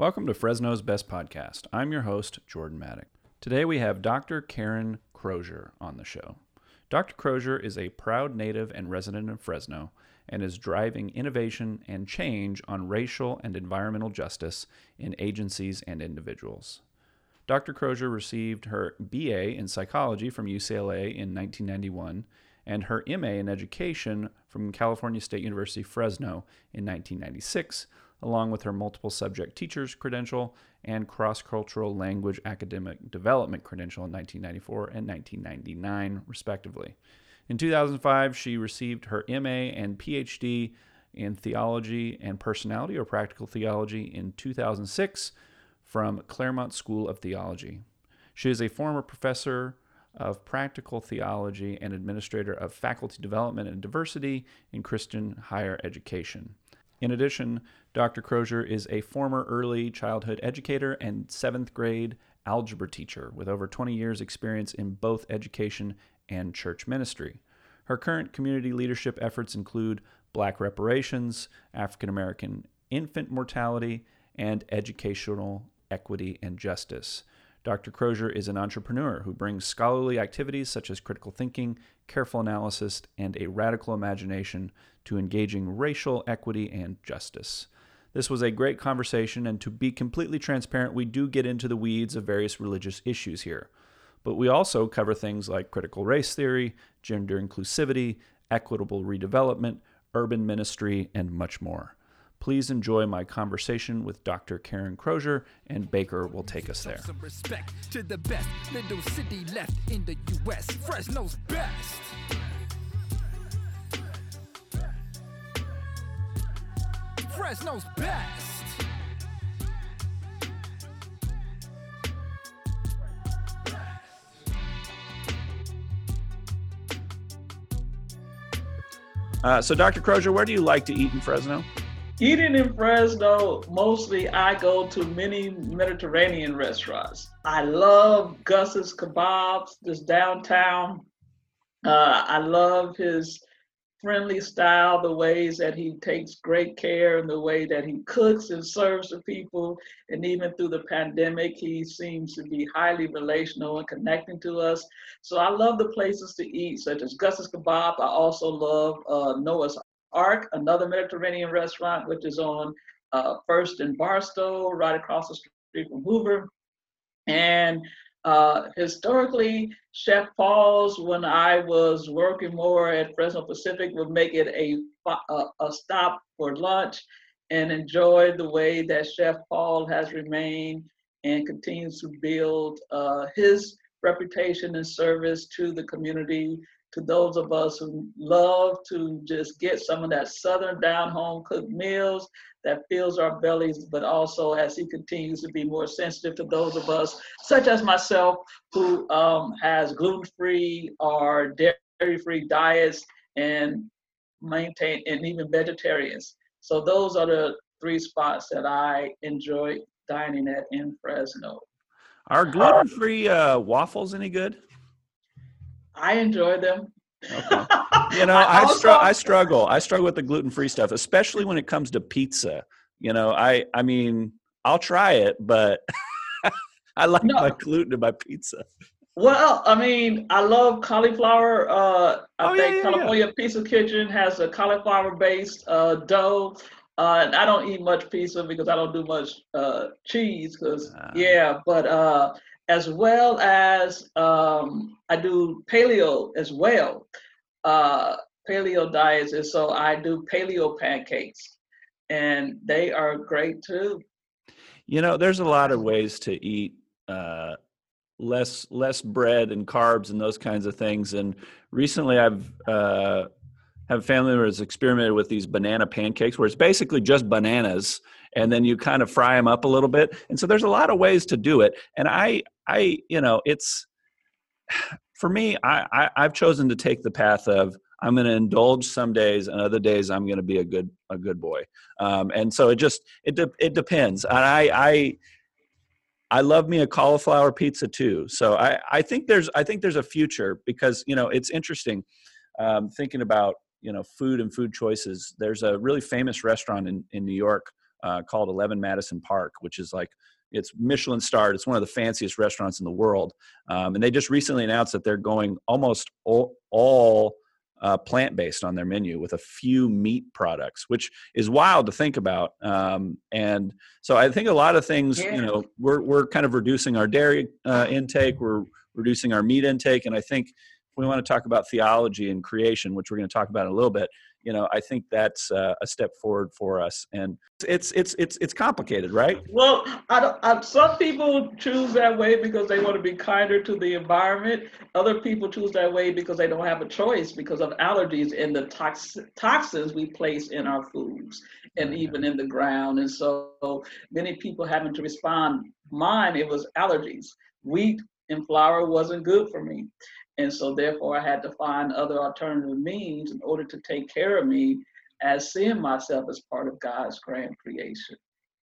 Welcome to Fresno's Best Podcast. I'm your host, Jordan Maddock. Today we have Dr. Karen Crozier on the show. Dr. Crozier is a proud native and resident of Fresno and is driving innovation and change on racial and environmental justice in agencies and individuals. Dr. Crozier received her BA in psychology from UCLA in 1991 and her MA in education from California State University Fresno in 1996 along with her multiple subject teacher's credential and cross cultural language academic development credential in 1994 and 1999, respectively. In 2005, she received her MA and PhD in theology and personality or practical theology in 2006 from Claremont School of Theology. She is a former professor of practical theology and administrator of faculty development and diversity in Christian higher education. In addition, Dr. Crozier is a former early childhood educator and seventh grade algebra teacher with over 20 years' experience in both education and church ministry. Her current community leadership efforts include black reparations, African American infant mortality, and educational equity and justice. Dr. Crozier is an entrepreneur who brings scholarly activities such as critical thinking, careful analysis, and a radical imagination to engaging racial equity and justice. This was a great conversation, and to be completely transparent, we do get into the weeds of various religious issues here. But we also cover things like critical race theory, gender inclusivity, equitable redevelopment, urban ministry, and much more. Please enjoy my conversation with Dr. Karen Crozier, and Baker will take us there. Some respect to the best little city left in the U.S. Fresno's best. Fresno's best. Uh, so, Dr. Crozier, where do you like to eat in Fresno? Eating in Fresno, mostly I go to many Mediterranean restaurants. I love Gus's kebabs, this downtown. Uh, I love his friendly style, the ways that he takes great care and the way that he cooks and serves the people. And even through the pandemic, he seems to be highly relational and connecting to us. So I love the places to eat, such as Gus's Kebab. I also love uh, Noah's Ark, another Mediterranean restaurant, which is on uh, First and Barstow, right across the street from Hoover. And uh, historically, Chef Paul's, when I was working more at Fresno Pacific, would make it a, a, a stop for lunch and enjoy the way that Chef Paul has remained and continues to build uh, his reputation and service to the community to those of us who love to just get some of that southern down home cooked meals that fills our bellies, but also as he continues to be more sensitive to those of us, such as myself, who um, has gluten-free or dairy-free diets and maintain and even vegetarians. So those are the three spots that I enjoy dining at in Fresno. Are gluten-free uh, waffles any good? I enjoy them. Okay. You know, I, also- str- I struggle. I struggle with the gluten-free stuff, especially when it comes to pizza. You know, I I mean, I'll try it, but I like No. my gluten in my pizza. Well, I mean, I love cauliflower. Uh, I Oh, think yeah, yeah. California Pizza Kitchen has a cauliflower-based uh, dough. Uh, and I don't eat much pizza because I don't do much uh, cheese. Because Ah. yeah, but uh, as well as um, I do paleo as well. Uh, paleo diets, and so I do paleo pancakes, and they are great too. You know, there's a lot of ways to eat uh, less less bread and carbs and those kinds of things. And recently, I've uh, have family member has experimented with these banana pancakes, where it's basically just bananas, and then you kind of fry them up a little bit. And so there's a lot of ways to do it. And I, I, you know, it's for me. I, I I've chosen to take the path of I'm going to indulge some days, and other days I'm going to be a good a good boy. Um, and so it just it de- it depends. And I I I love me a cauliflower pizza too. So I I think there's I think there's a future because you know it's interesting um, thinking about you know food and food choices. There's a really famous restaurant in in New York uh, called 11 Madison Park, which is like it's Michelin starred. It's one of the fanciest restaurants in the world, um, and they just recently announced that they're going almost all, all uh, plant based on their menu with a few meat products, which is wild to think about. Um, and so I think a lot of things, yeah. you know, we're we're kind of reducing our dairy uh, intake, we're reducing our meat intake, and I think if we want to talk about theology and creation, which we're going to talk about in a little bit, you know i think that's uh, a step forward for us and it's it's it's it's complicated right? Well I I, some people choose that way because they want to be kinder to the environment. Other people choose that way because they don't have a choice because of allergies and the tox- toxins we place in our foods and even in the ground and so many people having to respond mine it was allergies. Wheat and flour wasn't good for me and so therefore I had to find other alternative means in order to take care of me as seeing myself as part of God's grand creation.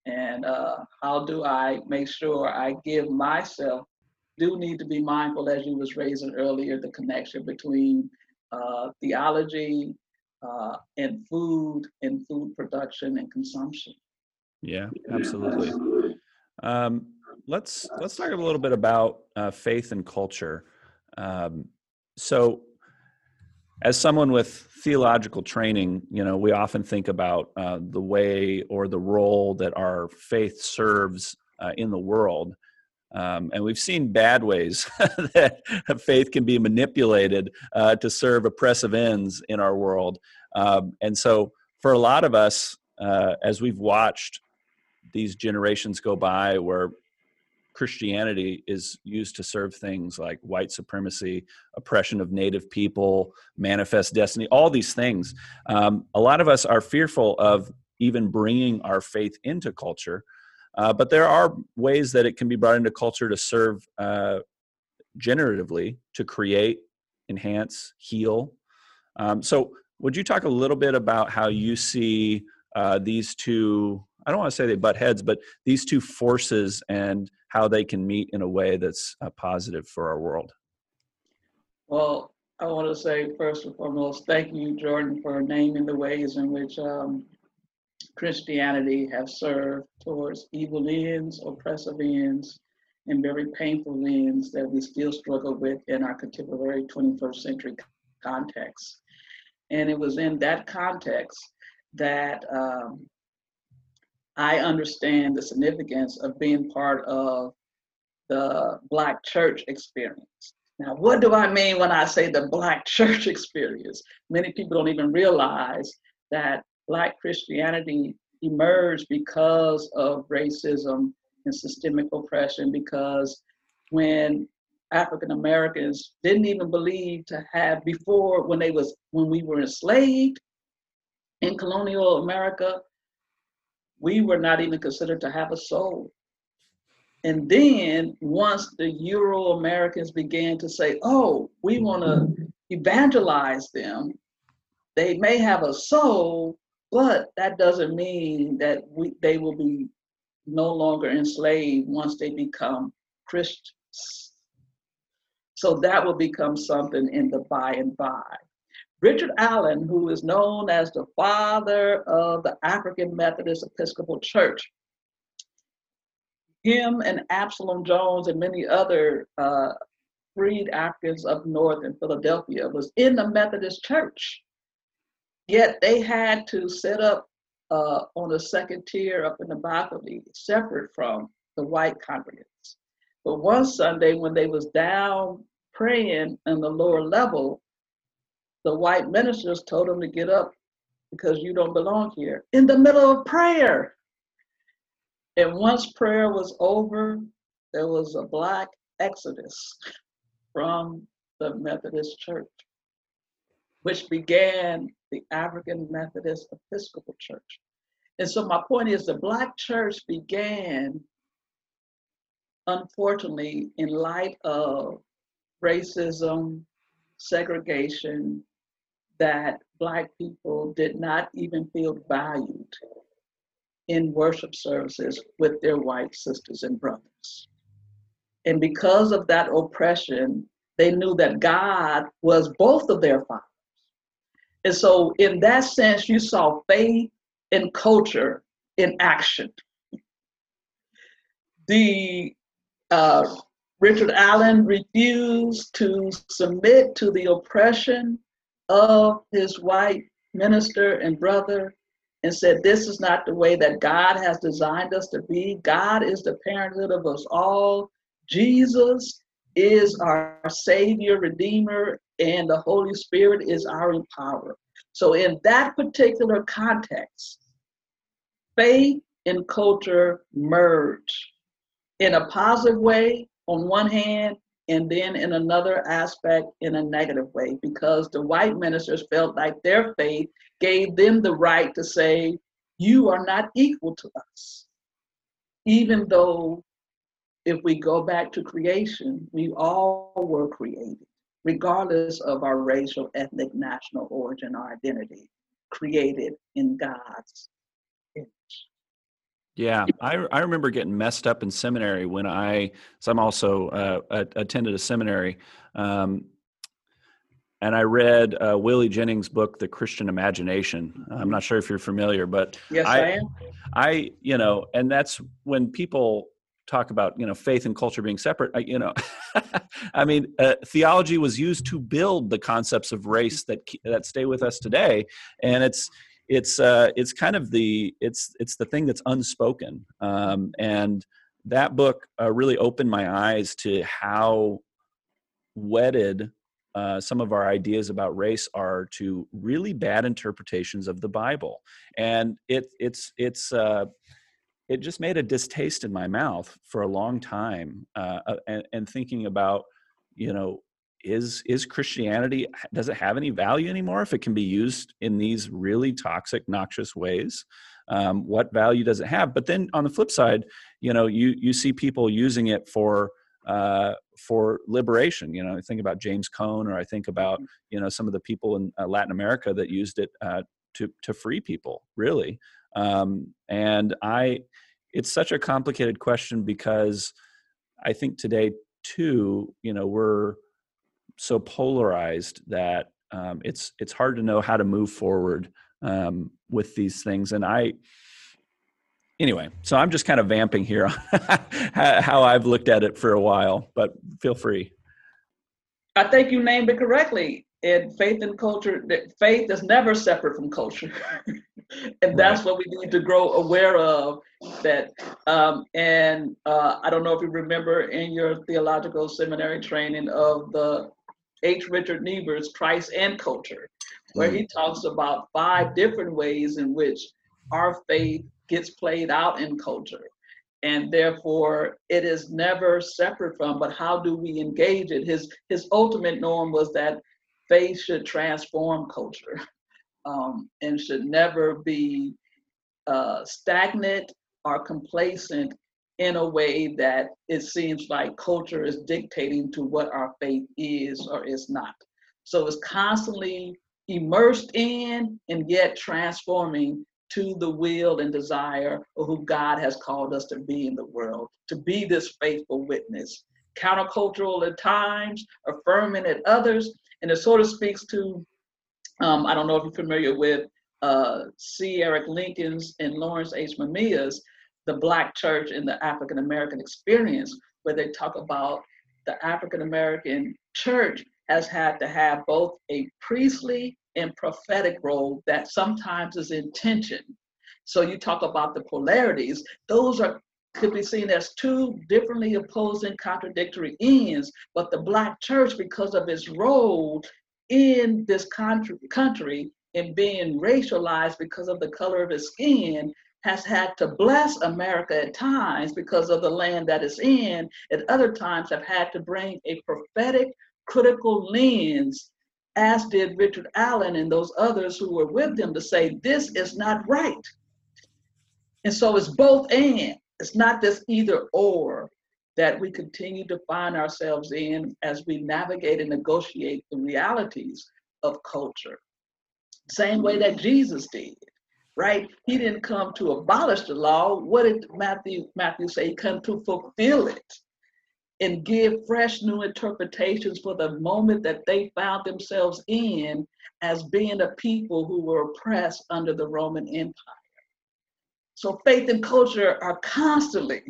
And uh, how do I make sure I give myself, do need to be mindful, as you was raising earlier, the connection between uh, theology uh, and food and food production and consumption. Yeah, absolutely. Um, let's let's talk a little bit about uh, faith and culture. Um, so, as someone with theological training, you know, we often think about uh, the way or the role that our faith serves uh, in the world. Um, and we've seen bad ways that faith can be manipulated uh, to serve oppressive ends in our world. Um, and so, for a lot of us, uh, as we've watched these generations go by where Christianity is used to serve things like white supremacy, oppression of native people, manifest destiny, all these things. Um, a lot of us are fearful of even bringing our faith into culture, uh, but there are ways that it can be brought into culture to serve uh, generatively, to create, enhance, heal. Um, so, would you talk a little bit about how you see uh, these two? I don't want to say they butt heads, but these two forces and how they can meet in a way that's uh, positive for our world? Well, I want to say first and foremost, thank you, Jordan, for naming the ways in which um, Christianity has served towards evil ends, oppressive ends, and very painful ends that we still struggle with in our contemporary 21st century context. And it was in that context that um, I understand the significance of being part of the Black church experience. Now, what do I mean when I say the Black church experience? Many people don't even realize that Black Christianity emerged because of racism and systemic oppression, because when African Americans didn't even believe to have before when they was when we were enslaved in colonial America, we were not even considered to have a soul. And then once the Euro Americans began to say, oh, we want to evangelize them, they may have a soul, but that doesn't mean that we, they will be no longer enslaved once they become Christians. So that will become something in the by and by. Richard Allen, who is known as the father of the African Methodist Episcopal Church, him and Absalom Jones and many other uh, freed Africans up north in Philadelphia was in the Methodist Church. Yet they had to set up uh, on a second tier up in the balcony, separate from the white congregants. But one Sunday, when they was down praying in the lower level, the white ministers told him to get up because you don't belong here in the middle of prayer. And once prayer was over, there was a black exodus from the Methodist Church, which began the African Methodist Episcopal Church. And so my point is the black church began, unfortunately, in light of racism, segregation, that Black people did not even feel valued in worship services with their white sisters and brothers. And because of that oppression, they knew that God was both of their fathers. And so, in that sense, you saw faith and culture in action. The uh, Richard Allen refused to submit to the oppression of his white minister and brother and said, This is not the way that God has designed us to be. God is the parenthood of us all. Jesus is our Savior, Redeemer, and the Holy Spirit is our empower. So, in that particular context, faith and culture merge in a positive way on one hand, and then in another aspect in a negative way, because the white ministers felt like their faith gave them the right to say, You are not equal to us. Even though, if we go back to creation, we all were created, regardless of our racial, ethnic, national origin or identity, created in God's yeah, I I remember getting messed up in seminary when I so I'm also uh, attended a seminary, um, and I read uh, Willie Jennings' book, The Christian Imagination. I'm not sure if you're familiar, but yes, I, I am. I you know, and that's when people talk about you know faith and culture being separate. I, you know, I mean, uh, theology was used to build the concepts of race that that stay with us today, and it's it's uh, it's kind of the it's it's the thing that's unspoken um, and that book uh, really opened my eyes to how wedded uh, some of our ideas about race are to really bad interpretations of the Bible, and it it's it's uh, it just made a distaste in my mouth for a long time, uh, uh, and, and thinking about you know is is christianity does it have any value anymore if it can be used in these really toxic noxious ways? Um, what value does it have? But then on the flip side you know you you see people using it for uh, for liberation. You know i think about james cone or i think about mm-hmm. you know some of the people in uh, latin america that used it uh, to to free people really. Um, and i it's such a complicated question because i think today too you know we're so polarized that um, it's it's hard to know how to move forward um, with these things. And I, anyway, so I'm just kind of vamping here on how I've looked at it for a while. But feel free. I think you named it correctly. In faith and culture, faith is never separate from culture, and that's right. what we need to grow aware of. That, um, and uh, I don't know if you remember in your theological seminary training of the H. Richard Niebuhr's Christ and Culture, where he mm. talks about five different ways in which our faith gets played out in culture. And therefore, it is never separate from, but how do we engage it? His, his ultimate norm was that faith should transform culture um, and should never be uh, stagnant or complacent in a way that it seems like culture is dictating to what our faith is or is not. So it's constantly immersed in and yet transforming to the will and desire of who God has called us to be in the world, to be this faithful witness, countercultural at times, affirming at others. And it sort of speaks to, um, I don't know if you're familiar with uh, C. Eric Lincoln's and Lawrence H. Mamiya's the Black church and the African American experience, where they talk about the African American church has had to have both a priestly and prophetic role that sometimes is in tension. So you talk about the polarities, those are could be seen as two differently opposing contradictory ends, but the black church, because of its role in this country, country in being racialized because of the color of its skin, has had to bless America at times because of the land that it's in, at other times have had to bring a prophetic, critical lens, as did Richard Allen and those others who were with them to say, this is not right. And so it's both and. It's not this either or that we continue to find ourselves in as we navigate and negotiate the realities of culture. Same way that Jesus did right? He didn't come to abolish the law. What did Matthew Matthew say? He came to fulfill it and give fresh new interpretations for the moment that they found themselves in as being a people who were oppressed under the Roman Empire. So faith and culture are constantly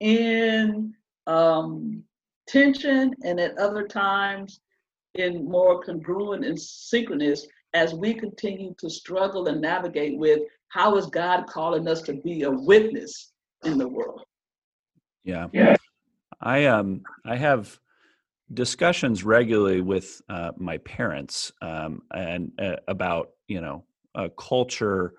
in um, tension and at other times in more congruent and synchronous as we continue to struggle and navigate with how is God calling us to be a witness in the world. Yeah. yeah. I um I have discussions regularly with uh, my parents um, and uh, about you know a culture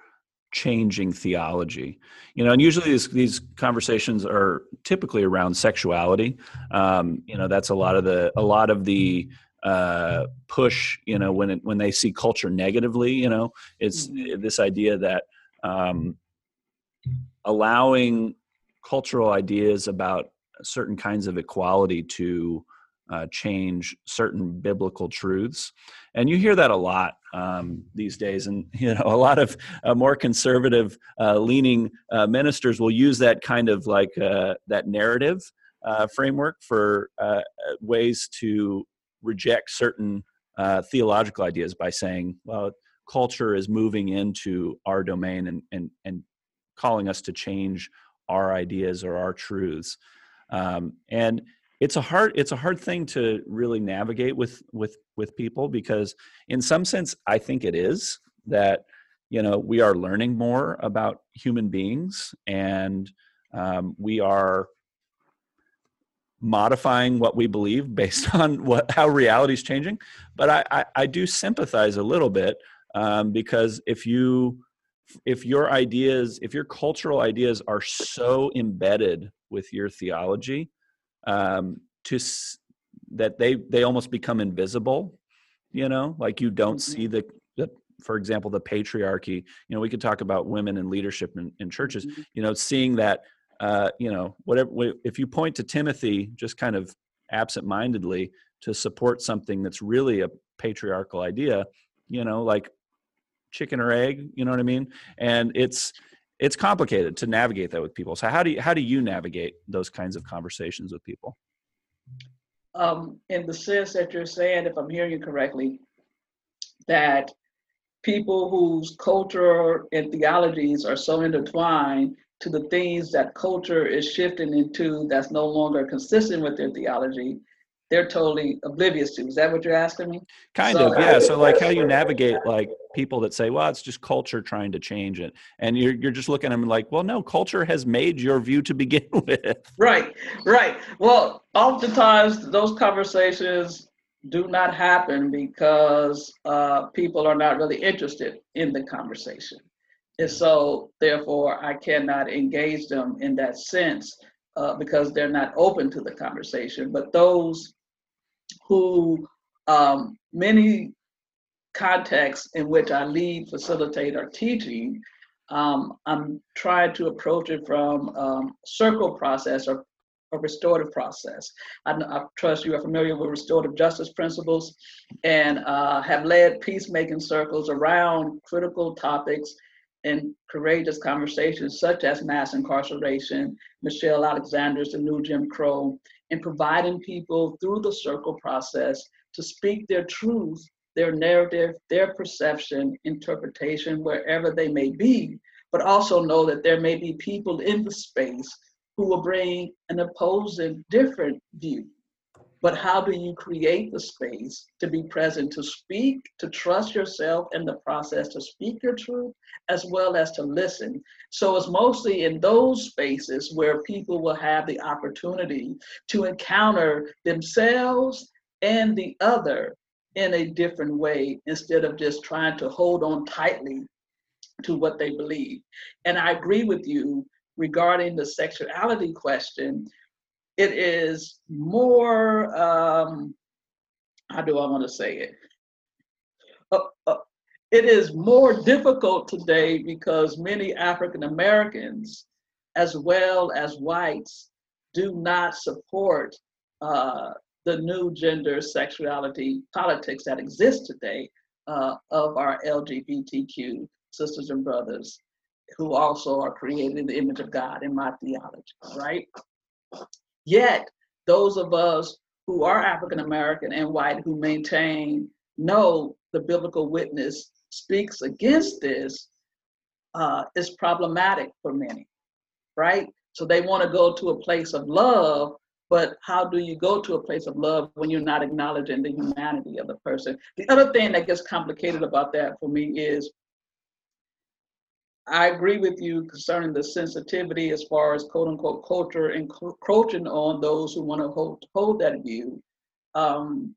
changing theology you know and usually these, these conversations are typically around sexuality um, you know that's a lot of the a lot of the uh, push you know when it, when they see culture negatively you know it's mm-hmm. this idea that um, allowing cultural ideas about certain kinds of equality to uh, change certain biblical truths and you hear that a lot um, these days and you know a lot of uh, more conservative uh, leaning uh, ministers will use that kind of like uh, that narrative uh, framework for ways to reject certain theological ideas by saying well culture is moving into our domain and and and calling us to change our ideas or our truths. Um, and it's a hard it's a hard thing to really navigate with with with people because in some sense i think it is that you know we are learning more about human beings and um, we are modifying what we believe based on what how reality is changing but I, I, I do sympathize a little bit um, because if you if your ideas if your cultural ideas are so embedded with your theology um, to that they they almost become invisible you know like you don't mm-hmm. see the, the for example the patriarchy you know we could talk about women in leadership in, in churches mm-hmm. you know seeing that uh, you know whatever if you point to timothy just kind of absent-mindedly to support something that's really a patriarchal idea you know like chicken or egg you know what i mean? And it's it's complicated to navigate that with people. So how do you how do you navigate those kinds of conversations with people? Um, in the sense that you're saying if i'm hearing you correctly that people whose culture and theologies are so intertwined to the things that culture is shifting into that's no longer consistent with their theology they're totally oblivious to. Is that what you're asking me? Kind so, of, yeah. So like how you navigate like people that say, well, it's just culture trying to change it. And you're you're just looking at them like, well, no, culture has made your view to begin with. Right, right. Well, oftentimes those conversations do not happen because uh, people are not really interested in the conversation. And so therefore I cannot engage them in that sense. Uh, because they're not open to the conversation. But those who um, many contexts in which I lead, facilitate, or teaching, um, I'm trying to approach it from um, circle process or a restorative process. I, I, trust you are familiar with restorative justice principles and uh, have led peacemaking circles around critical topics and courageous conversations such as mass incarceration, Michelle Alexander's The New Jim Crow, and providing people through the circle process to speak their truth, their narrative, their perception, interpretation, wherever they may be, but also know that there may be people in the space who will bring an opposing, different view but how do you create the space to be present, to speak, to trust yourself in the process, to speak your truth, as well as to listen? So it's mostly in those spaces where people will have the opportunity to encounter themselves and the other in a different way instead of just trying to hold on tightly to what they believe. And I agree with you regarding the sexuality question it is more um, how do I want to say it? Uh, uh, it is more difficult today because many African Americans, as well as whites, do not support uh, the new gender sexuality politics that exist today uh, of our LGBTQ sisters and brothers who also are created in the image of God in my theology, right? Yet, those of us who are African American and white who maintain no, the biblical witness speaks against this, uh, is problematic for many, right? So they want to go to a place of love, but how do you go to a place of love when you're not acknowledging the humanity of the person? The other thing that gets complicated about that for me is I agree with you concerning the sensitivity as far as quote unquote culture encroaching on those who want to hold, hold that view. Um,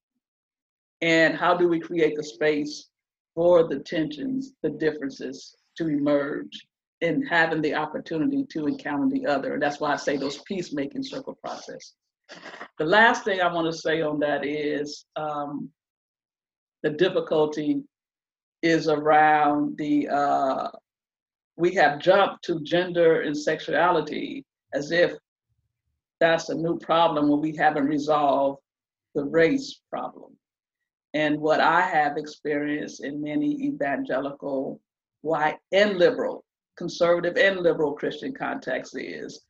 and how do we create the space for the tensions, the differences to emerge and having the opportunity to encounter the other. And that's why I say those peacemaking circle process. The last thing I want to say on that is um, the difficulty is around the uh, we have jumped to gender and sexuality as if that's a new problem when we haven't resolved the race problem. And what I have experienced in many evangelical, white, and liberal, conservative and liberal Christian contexts is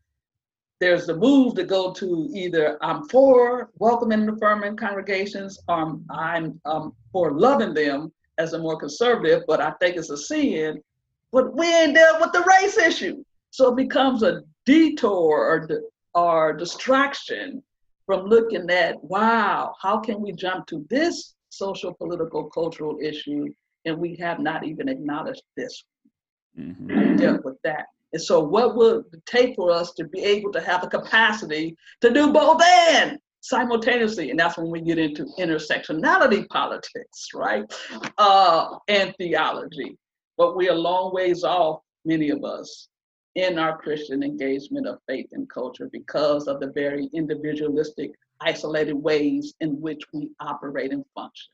there's the move to go to either I'm for welcoming and affirming congregations, or I'm, I'm um, for loving them as a more conservative, but I think it's a sin but we ain't dealt with the race issue. So it becomes a detour or, or distraction from looking at, wow, how can we jump to this social, political, cultural issue and we have not even acknowledged this mm-hmm. dealt with that. And so what would it take for us to be able to have a capacity to do both and simultaneously? And that's when we get into intersectionality politics, right? Uh, and theology but we're a long ways off, many of us, in our Christian engagement of faith and culture because of the very individualistic, isolated ways in which we operate and function.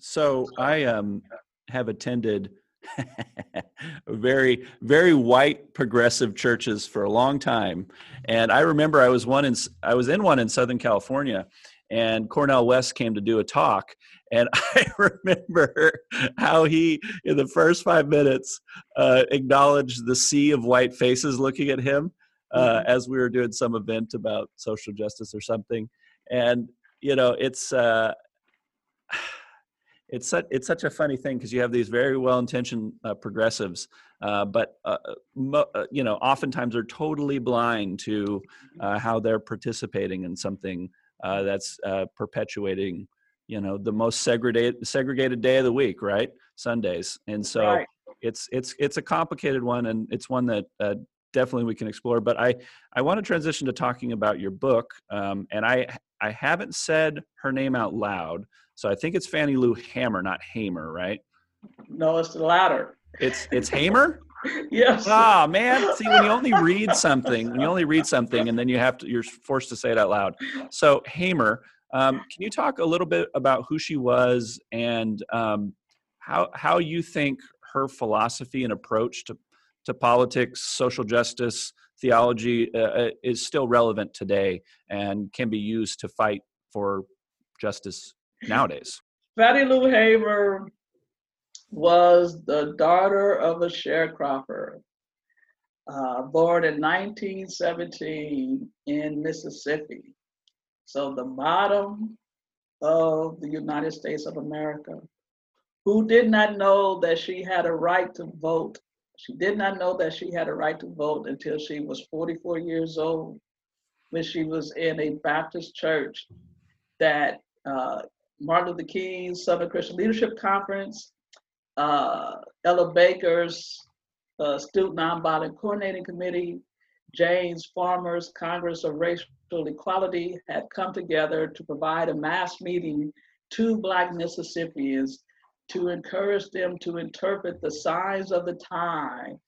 So I um, have attended very very white progressive churches for a long time and i remember i was one in i was in one in southern california and cornel west came to do a talk and I remember how he, in the first five minutes, uh, acknowledged the sea of white faces looking at him uh, mm-hmm. as we were doing some event about social justice or something. And you know, it's uh, it's such it's such a funny thing because you have these very well-intentioned uh, progressives, uh, but uh, mo- uh, you know, oftentimes are totally blind to uh, how they're participating in something uh, that's perpetuating you know the most segregated segregated day of the week right? Sundays. And so right. it's it's it's a complicated one and it's one that uh, definitely we can explore but i i want to transition to talking about your book um, and i i haven't said her name out loud so i think it's fannie lou hamer not hamer right? No it's the latter. It's it's hamer? Yes. Ah man. See when you only read something when you only read something and then you have to you're forced to say it out loud. So hamer um, can you talk a little bit about who she was and um, how how you think her philosophy and approach to to politics, social justice, theology uh, uh, is still relevant today and can be used to fight for justice nowadays? Fannie Lou Hamer was the daughter of a sharecropper, uh, born in 1917 in Mississippi. So the bottom of the United States of America, who did not know that she had a right to vote. She did not know that she had a right to vote until she was 44 years old, when she was in a Baptist church that uh, Martin Luther King's Southern Christian Leadership Conference, uh, Ella Baker's uh, Student Nonviolent Coordinating Committee, James Farmer's Congress of Racial Equality had come together to provide a mass meeting to Black Mississippians to encourage them to interpret the signs of the time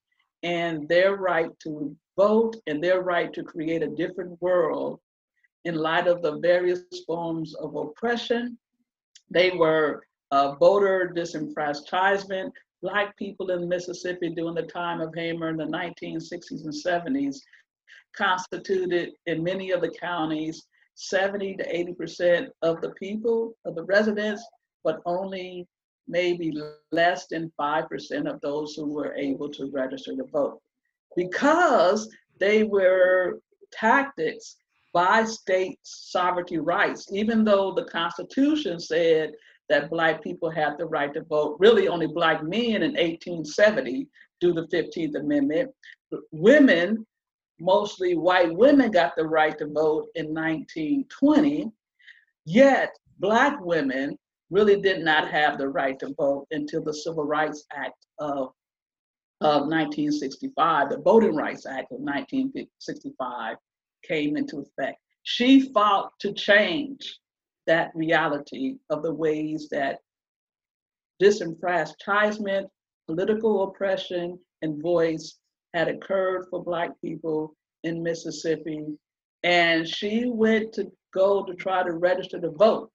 and their right to vote and their right to create a different world in light of the various forms of oppression. They were uh, voter disenfranchisement, Black people in Mississippi during the time of Hamer in the 1960s and 70s constituted in many of the counties 70 to 80% of the people, of the residents, but only maybe less than 5% of those who were able to register to vote. Because they were tactics by state sovereignty rights, even though the Constitution said that Black people had the right to vote. Really, only Black men in 1870 do the 15th Amendment. Women, mostly white women, got the right to vote in 1920, yet Black women really did not have the right to vote until the Civil Rights Act of, of 1965, the Voting Rights Act of 1965 came into effect. She fought to change that reality of the ways that disenfranchisement, political oppression, and voice had occurred for Black people in Mississippi. And she went to go to try to register to vote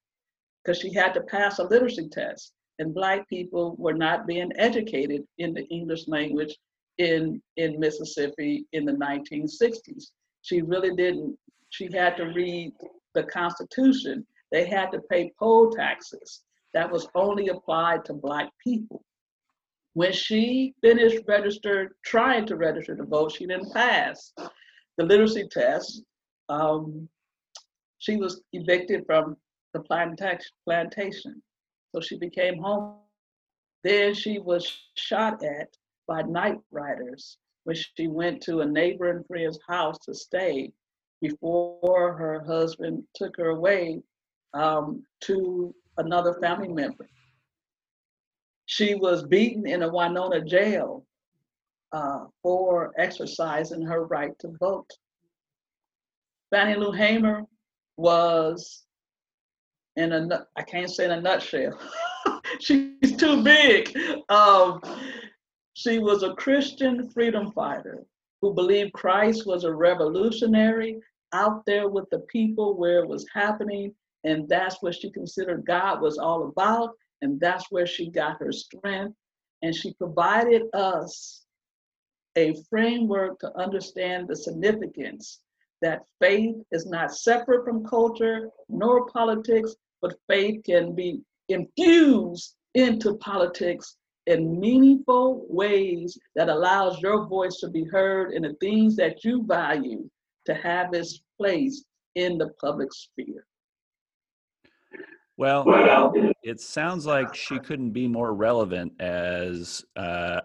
because she had to pass a literacy test. And Black people were not being educated in the English language in, in Mississippi in the 1960s. She really didn't, she had to read the Constitution. They had to pay poll taxes that was only applied to Black people. When she finished registered, trying to register to vote, she didn't pass the literacy test. Um, she was evicted from the plantation. So she became home. Then she was shot at by night riders when she went to a neighboring friend's house to stay before her husband took her away um, to another family member. She was beaten in a Winona jail uh, for exercising her right to vote. Fannie Lou Hamer was in a, I can't say in a nutshell. She's too big. Um, she was a Christian freedom fighter who believed Christ was a revolutionary out there with the people where it was happening. And that's what she considered God was all about. And that's where she got her strength. And she provided us a framework to understand the significance that faith is not separate from culture nor politics, but faith can be infused into politics in meaningful ways that allows your voice to be heard and the things that you value to have its place in the public sphere. Well, it sounds like she couldn't be more relevant as uh,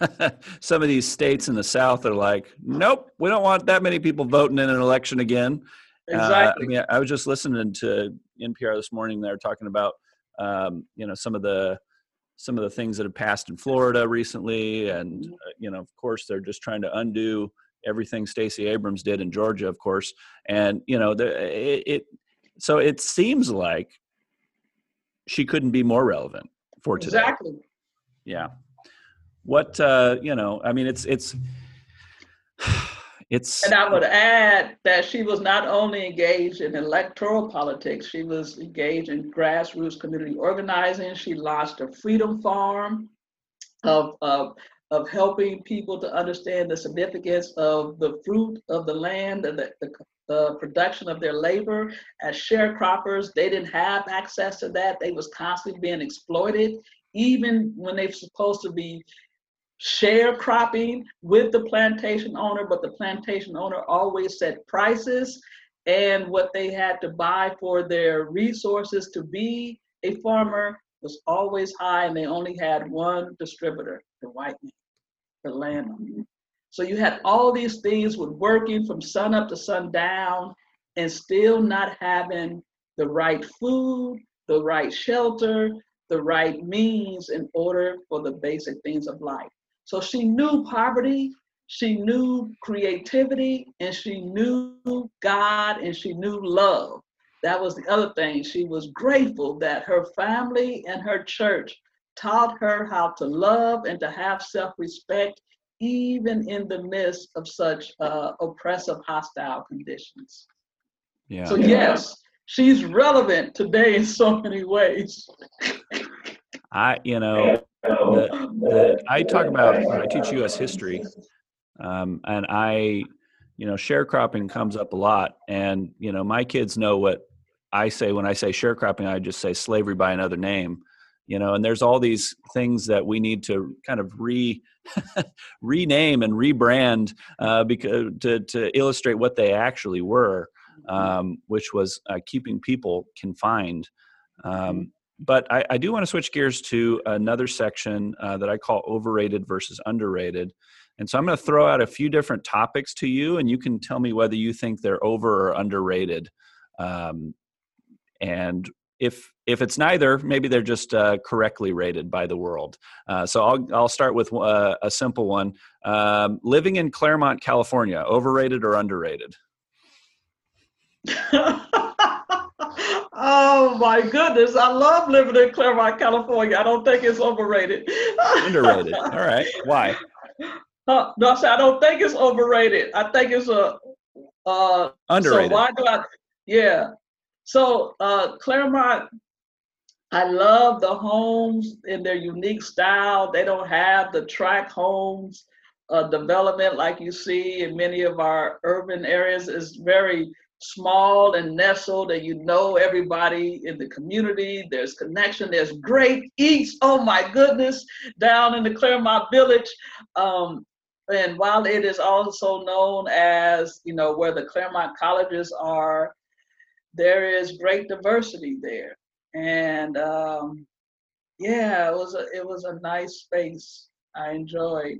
some of these states in the South are like, nope, we don't want that many people voting in an election again. Exactly. Uh, I mean, I was just listening to NPR this morning. They were talking about, um, you know, some of the some of the things that have passed in Florida recently, and mm-hmm. uh, you know, of course, they're just trying to undo everything Stacey Abrams did in Georgia, of course, and you know, the, it, it so it seems like she couldn't be more relevant for today. Exactly. Yeah. What uh, you know, I mean, it's it's it's and i would add that she was not only engaged in electoral politics she was engaged in grassroots community organizing she launched a freedom farm of, of, of helping people to understand the significance of the fruit of the land and the, the, the production of their labor. As sharecroppers they didn't have access to that. They was constantly being exploited even when they're supposed to be sharecropping with the plantation owner, but the plantation owner always set prices and what they had to buy for their resources to be a farmer was always high and they only had one distributor, the white man, the. So you had all these things with working from sun up to sundown and still not having the right food, the right shelter, the right means in order for the basic things of life. So she knew poverty, she knew creativity, and she knew God and she knew love. That was the other thing. She was grateful that her family and her church taught her how to love and to have self respect, even in the midst of such uh, oppressive, hostile conditions. Yeah. So, yes, she's relevant today in so many ways. I, you know, the, the, I talk about I teach U.S. history, um, and I, you know, sharecropping comes up a lot, and you know, my kids know what I say when I say sharecropping. I just say slavery by another name, you know, and there's all these things that we need to kind of re rename and rebrand uh, because to to illustrate what they actually were, mm-hmm. um, which was uh, keeping people confined. Um, but I, I, do want to switch gears to another section uh, that I call overrated versus underrated. And so I'm going to throw out a few different topics to you, and you can tell me whether you think they're over or underrated. Um, and if if it's neither, maybe they're just uh, correctly rated by the world. Uh, so I'll I'll start with uh, a simple one. Um, living in Claremont, California, overrated or underrated? oh my goodness, I love living in Claremont, California. I don't think it's overrated. underrated. All right. Why? Uh, no, I I don't think it's overrated. I think it's a uh, underrated. So why do I? Yeah. So uh, Claremont, I love the homes in their unique style. They don't have the track homes uh, development like you see in many of our urban areas. It's very small and nestled, and you know everybody in the community. There's connection. There's great eats. Oh my goodness, down in the Claremont Village. Um, and while it is also known as, you know, where the Claremont colleges are, there is great diversity there. And um, yeah, it was a it was a nice space. I enjoyed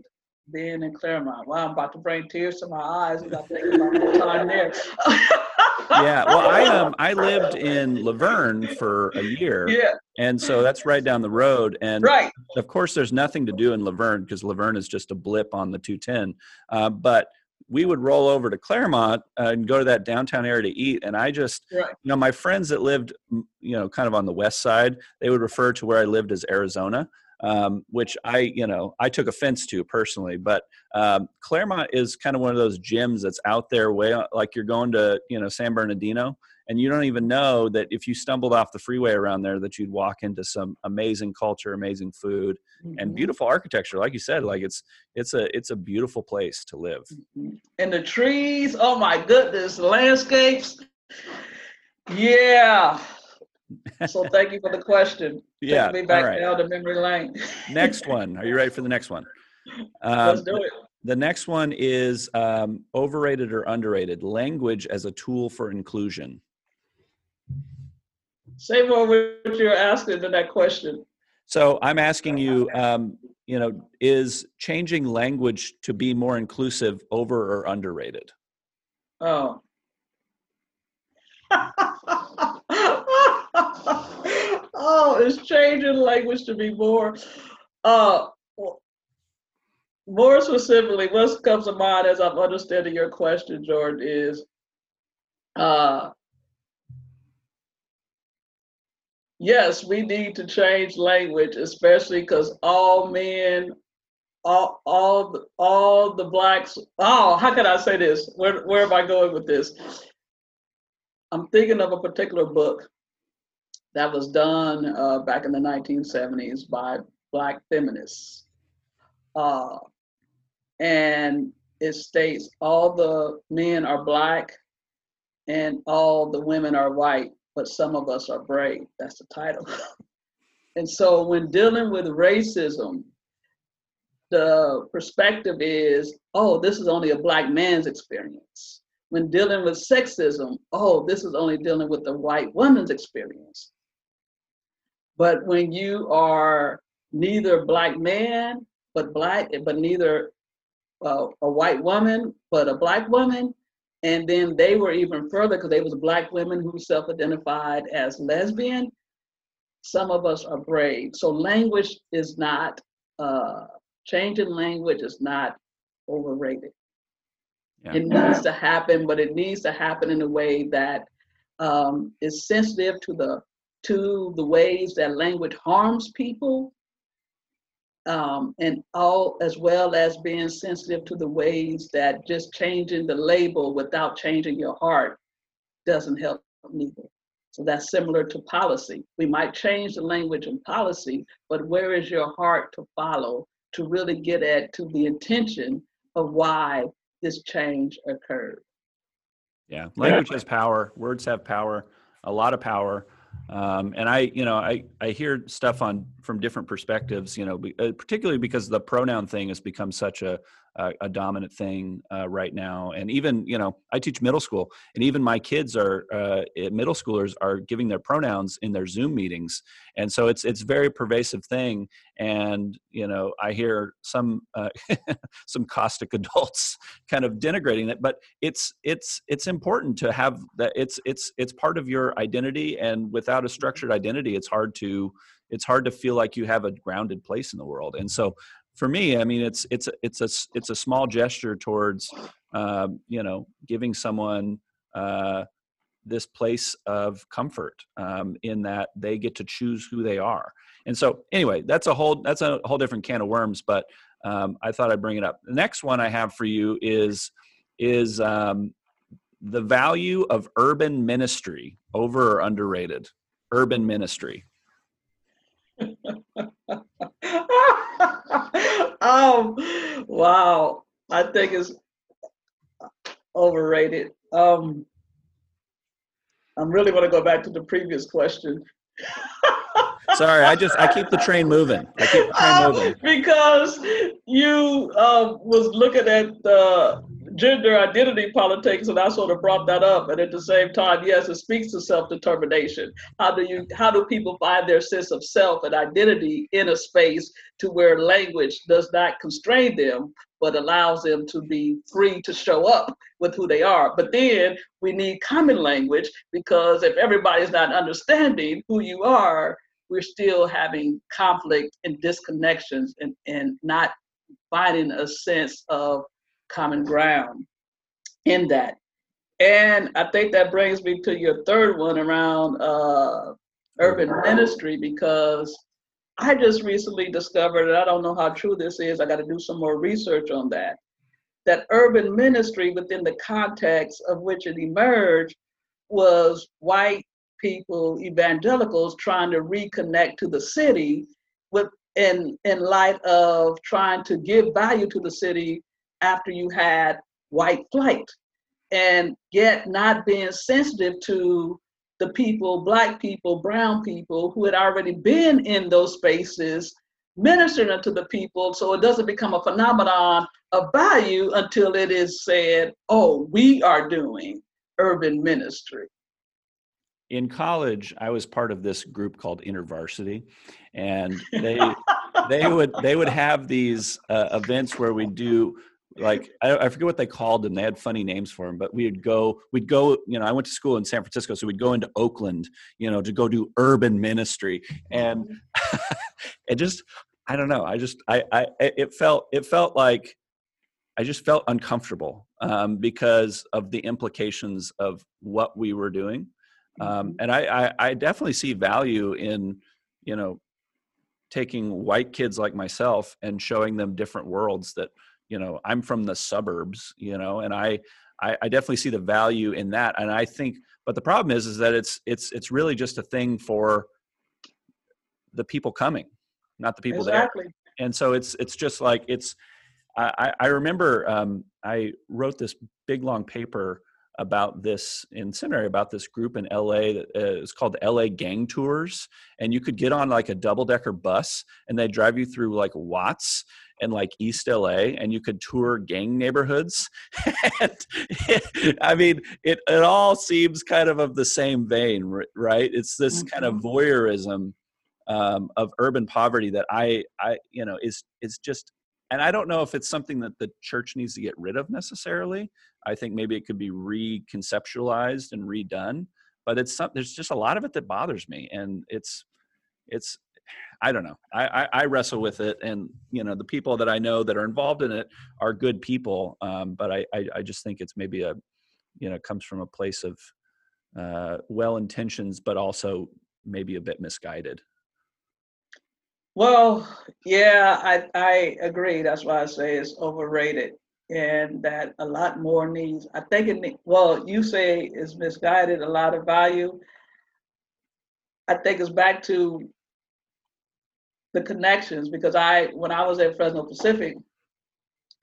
being in Claremont. Wow, I'm about to bring tears to my eyes as I think about my time there. yeah, well, I um I lived in La Verne for a year. Yeah. And so that's right down the road. And right. of course, there's nothing to do in La Verne because La Verne is just a blip on the 210. Uh, but we would roll over to Claremont uh, and go to that downtown area to eat. And I just, right. you know, my friends that lived, you know, kind of on the west side, they would refer to where I lived as Arizona um, which I, you know, I took offense to personally. But um, Claremont is kind of one of those gyms that's out there, way like you're going to, you know, San Bernardino, and you don't even know that if you stumbled off the freeway around there, that you'd walk into some amazing culture, amazing food, mm-hmm. and beautiful architecture. Like you said, like it's it's a it's a beautiful place to live. Mm-hmm. And the trees, oh my goodness, landscapes. Yeah, so thank you for the question. Yeah. Take me back right. down to memory lane. next one. Are you ready for the next one? Um, Let's do it. The next one is um, overrated or underrated language as a tool for inclusion. Say more what you're asking in that question. So I'm asking you, um, you know, is changing language to be more inclusive over or underrated? Oh. oh, it's changing language to be more. Uh, more specifically, what comes to mind as I'm understanding your question, Jordan, is uh, yes, we need to change language, especially because all men, all all the, all the blacks. Oh, how can I say this? Where where am I going with this? I'm thinking of a particular book that was done uh, back in the 1970s by Black feminists. Uh, and it states all the men are Black and all the women are white, but some of us are brave. That's the title. and so when dealing with racism, the perspective is, oh, this is only a Black man's experience. When dealing with sexism, oh, this is only dealing with the white woman's experience. But when you are neither black man, but black, but neither uh, a white woman, but a black woman, and then they were even further because they was black women who self-identified as lesbian. Some of us are brave. So language is not uh, changing language is not overrated. Yeah. It needs to happen, but it needs to happen in a way that um, is sensitive to the to the ways that language harms people, um, and all as well as being sensitive to the ways that just changing the label without changing your heart doesn't help neither. So that's similar to policy. We might change the language and policy, but where is your heart to follow to really get at to the intention of why this change occurred? Yeah, language has power. Words have power, a lot of power. Um, and I, you know, I, I hear stuff on from different perspectives, you know, uh, particularly because the pronoun thing has become such a, a, a dominant thing uh, right now. And even, you know, I teach middle school, and even my kids are uh, eh, middle schoolers are giving their pronouns in their Zoom meetings, and so it's it's very pervasive thing. And you know, I hear some uh, some caustic adults kind of denigrating it, but it's it's it's important to have that. It's it's it's part of your identity, and without a structured identity, it's hard to it's hard to feel like you have a grounded place in the world. And so for me, I mean, it's it's it's a it's a small gesture towards uh, you know giving someone uh, this place of comfort um, in that they get to choose who they are. And so, anyway, that's a whole that's a whole different can of worms. But um, I thought I'd bring it up. The next one I have for you is is um, the value of urban ministry over or underrated. Urban ministry. um, wow, I think it's overrated. Um, I'm really going to go back to the previous question. Sorry, I just I keep the train moving. I keep the train um, moving because you uh, was looking at the gender identity politics, and I sort of brought that up. And at the same time, yes, it speaks to self-determination. How do you how do people find their sense of self and identity in a space to where language does not constrain them, but allows them to be free to show up with who they are. But then we need common language because if everybody's not understanding who you are, we're still having conflict and disconnections and, and not finding a sense of common ground in that. And I think that brings me to your third one around uh, urban ministry because I just recently discovered, and I don't know how true this is, I got to do some more research on that, that urban ministry within the context of which it emerged was white people, evangelicals, trying to reconnect to the city with in in light of trying to give value to the city after you had white flight and yet not being sensitive to the people, black people, brown people who had already been in those spaces ministering to the people so it doesn't become a phenomenon of value until it is said, oh, we are doing urban ministry. In college, I was part of this group called InterVarsity, and they they would they would have these uh, events where we do like I, I, forget what they called them. They had funny names for them, but we'd go, we'd go. You know, I went to school in San Francisco, so we'd go into Oakland, you know, to go do urban ministry, and it just, I don't know. I just, I, I, it felt, it felt like I just felt uncomfortable um, because of the implications of what we were doing, um, mm-hmm. and I, I, I definitely see value in, you know, taking white kids like myself and showing them different worlds that you know i'm from the suburbs you know and I, I i definitely see the value in that and i think but the problem is is that it's it's it's really just a thing for the people coming not the people exactly. there and so it's it's just like it's i i remember um i wrote this big long paper about this in seminary about this group in LA that uh, is called LA Gang Tours, and you could get on like a double decker bus, and they drive you through like Watts and like East LA, and you could tour gang neighborhoods. and it, I mean, it it all seems kind of of the same vein, right? It's this mm-hmm. kind of mm-hmm. voyeurism um, of urban poverty that I I you know is is just and I don't know if it's something that the church needs to get rid of necessarily. I think maybe it could be reconceptualized and redone, but it's some, there's just a lot of it that bothers me, and it's it's I don't know. I, I, I wrestle with it, and you know the people that I know that are involved in it are good people, um, but I, I I just think it's maybe a you know comes from a place of uh, well intentions, but also maybe a bit misguided. Well, yeah, I, I agree. That's why I say it's overrated and that a lot more needs. I think it, well, you say it's misguided, a lot of value. I think it's back to the connections because I, when I was at Fresno Pacific,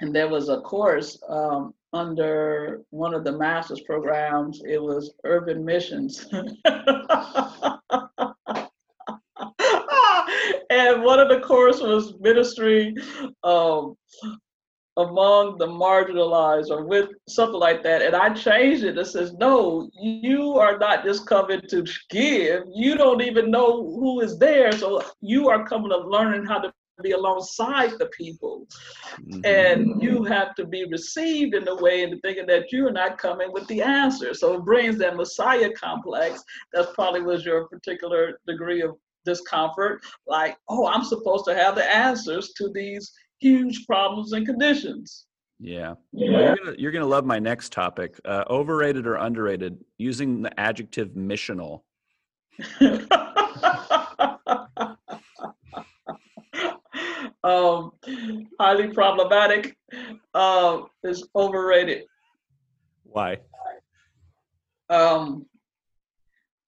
and there was a course um, under one of the master's programs, it was urban missions. and one of the course was ministry um, among the marginalized or with something like that. And I changed it. It says, no, you are not just coming to give. You don't even know who is there. So you are coming to learning how to be alongside the people. Mm-hmm. And you have to be received in a way into thinking that you're not coming with the answer. So it brings that Messiah complex. That probably was your particular degree of discomfort. Like, oh, I'm supposed to have the answers to these huge problems and conditions. Yeah. yeah. Well, you're, gonna, you're gonna love my next topic. Uh, overrated or underrated? Using the adjective missional. um, highly problematic. Uh, is overrated. Why? Um,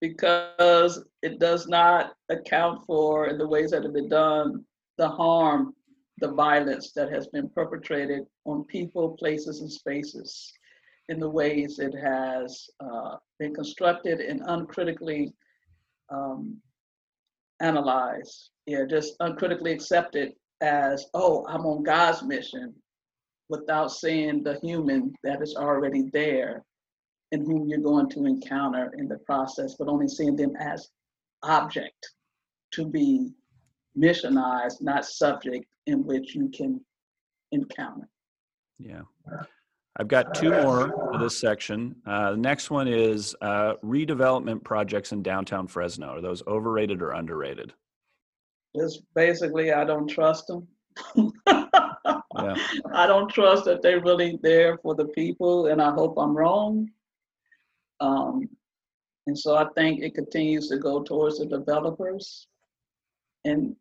because it does not account for, in the ways that have been done, the harm, the violence that has been perpetrated on people, places, and spaces in the ways it has uh, been constructed and uncritically um, analyzed. Yeah, just uncritically accepted as, oh, I'm on God's mission without seeing the human that is already there and whom you're going to encounter in the process, but only seeing them as object to be missionized, not subject in which you can encounter. Yeah. I've got two more for this section. Uh, the next one is uh, redevelopment projects in downtown Fresno. Are those overrated or underrated? Just basically, I don't trust them. yeah. I don't trust that they're really there for the people, and I hope I'm wrong. Um, and so I think it continues to go towards the developers and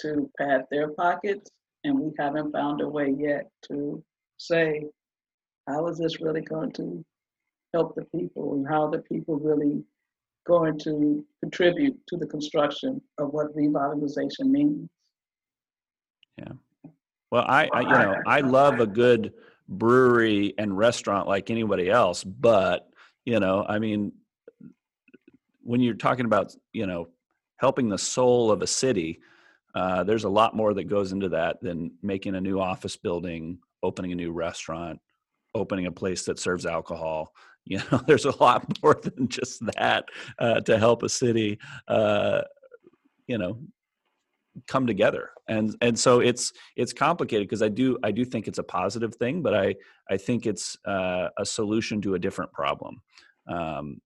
to pad their pockets. And we haven't found a way yet to say, how is this really going to help the people and how the people really going to contribute to the construction of what revitalization means. Yeah. Well, I, I, you know I love a good brewery and restaurant like anybody else, but you know I mean when you're talking about you know helping the soul of a city, uh, there's a lot more that goes into that than making a new office building, opening a new restaurant, opening a place that serves alcohol. You know there's a lot more than just that uh, to help a city uh, you know come together and and so it's it's complicated because i do i do think it's a positive thing but i i think it's uh, a solution to a different problem um,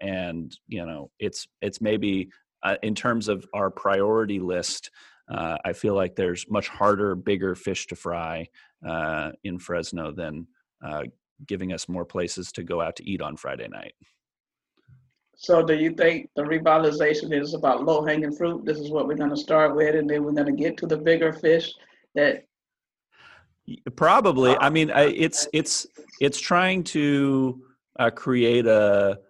and you know it's it's maybe uh, in terms of our priority list uh, i feel like there's much harder bigger fish to fry uh, in fresno than uh, giving us more places to go out to eat on Friday night. So, do you think the revitalization is about low hanging fruit? This is what we're going to start with, and then we're going to get to the bigger fish that. Probably. I mean, it's it's it's trying to uh, create a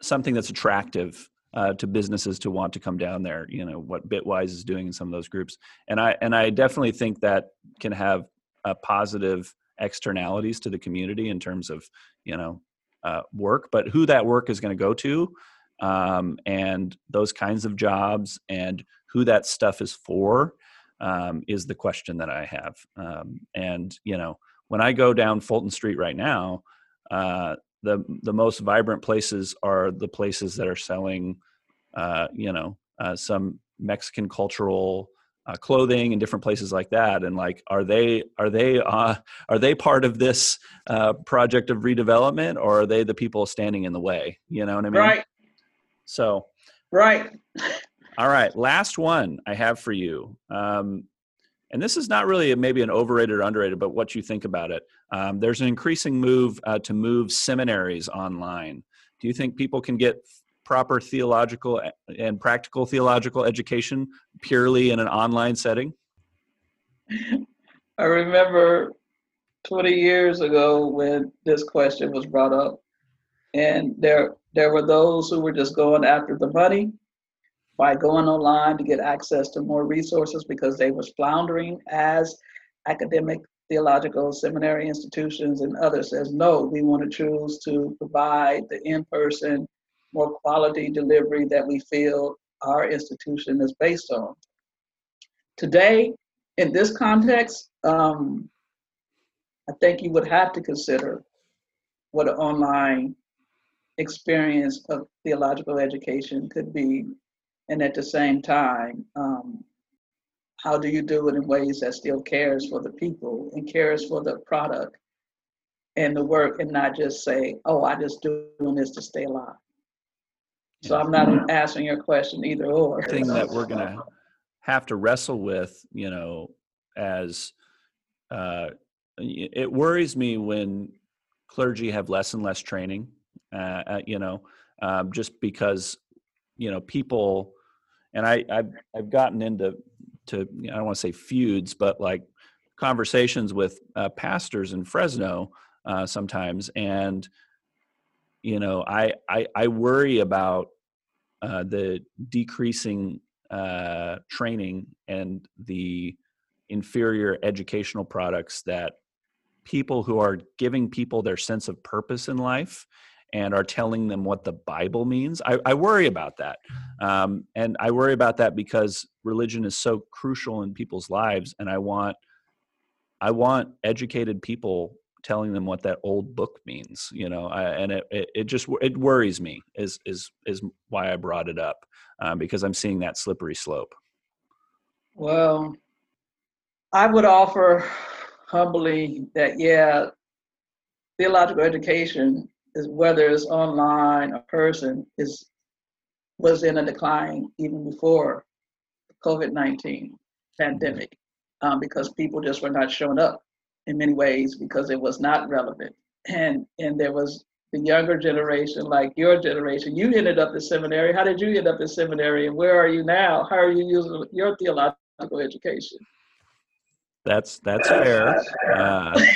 something that's attractive uh, to businesses to want to come down there. You know what Bitwise is doing in some of those groups, and I and I definitely think that can have a positive externalities to the community in terms of you know uh, work, but who that work is going to go to, um, and those kinds of jobs, and who that stuff is for, um, is the question that I have. Um, and you know, when I go down Fulton Street right now, uh, the the most vibrant places are the places that are selling, uh, you know, uh, some Mexican cultural uh, clothing and different places like that and like are they are they uh, are they part of this uh, project of redevelopment or are they the people standing in the way? You know what i mean? Right. So right. All right last one i have for you um, and this is not really a, maybe an overrated or underrated but what you think about it. Um, there's an increasing move uh, to move seminaries online. Do you think people can get proper theological and practical theological education purely in an online setting? I remember 20 years ago when this question was brought up, and there there were those who were just going after the money by going online to get access to more resources because they was floundering as academic theological seminary institutions and others says no we want to choose to provide the in-person more quality delivery that we feel our institution is based on. Today, in this context, um, I think you would have to consider what an online experience of theological education could be, and at the same time, um, how do you do it in ways that still cares for the people and cares for the product and the work, and not just say, "Oh, I just doing this to stay alive." So I'm not answering your question either or. Thing that we're gonna have to wrestle with, you know, as uh, it worries me when clergy have less and less training. Uh, uh, you know, um, just because you know people, and I I've, I've gotten into to I don't want to say feuds, but like conversations with uh, pastors in Fresno uh, sometimes, and you know I I, I worry about uh, the decreasing uh, training and the inferior educational products that people who are giving people their sense of purpose in life and are telling them what the Bible means. I, I worry about that. Um, and I worry about that because religion is so crucial in people's lives. And I want, I want educated people telling them what that old book means, you know, I, and it, it, it, just, it worries me is, is, is why I brought it up um, because I'm seeing that slippery slope. Well, I would offer humbly that, yeah, theological education is whether it's online or person is was in a decline even before COVID nineteen pandemic um, because people just were not showing up in many ways because it was not relevant. And and there was the younger generation like your generation. You ended up in seminary. How did you end up in seminary? And where are you now? How are you using your theological education? That's that's fair. Uh,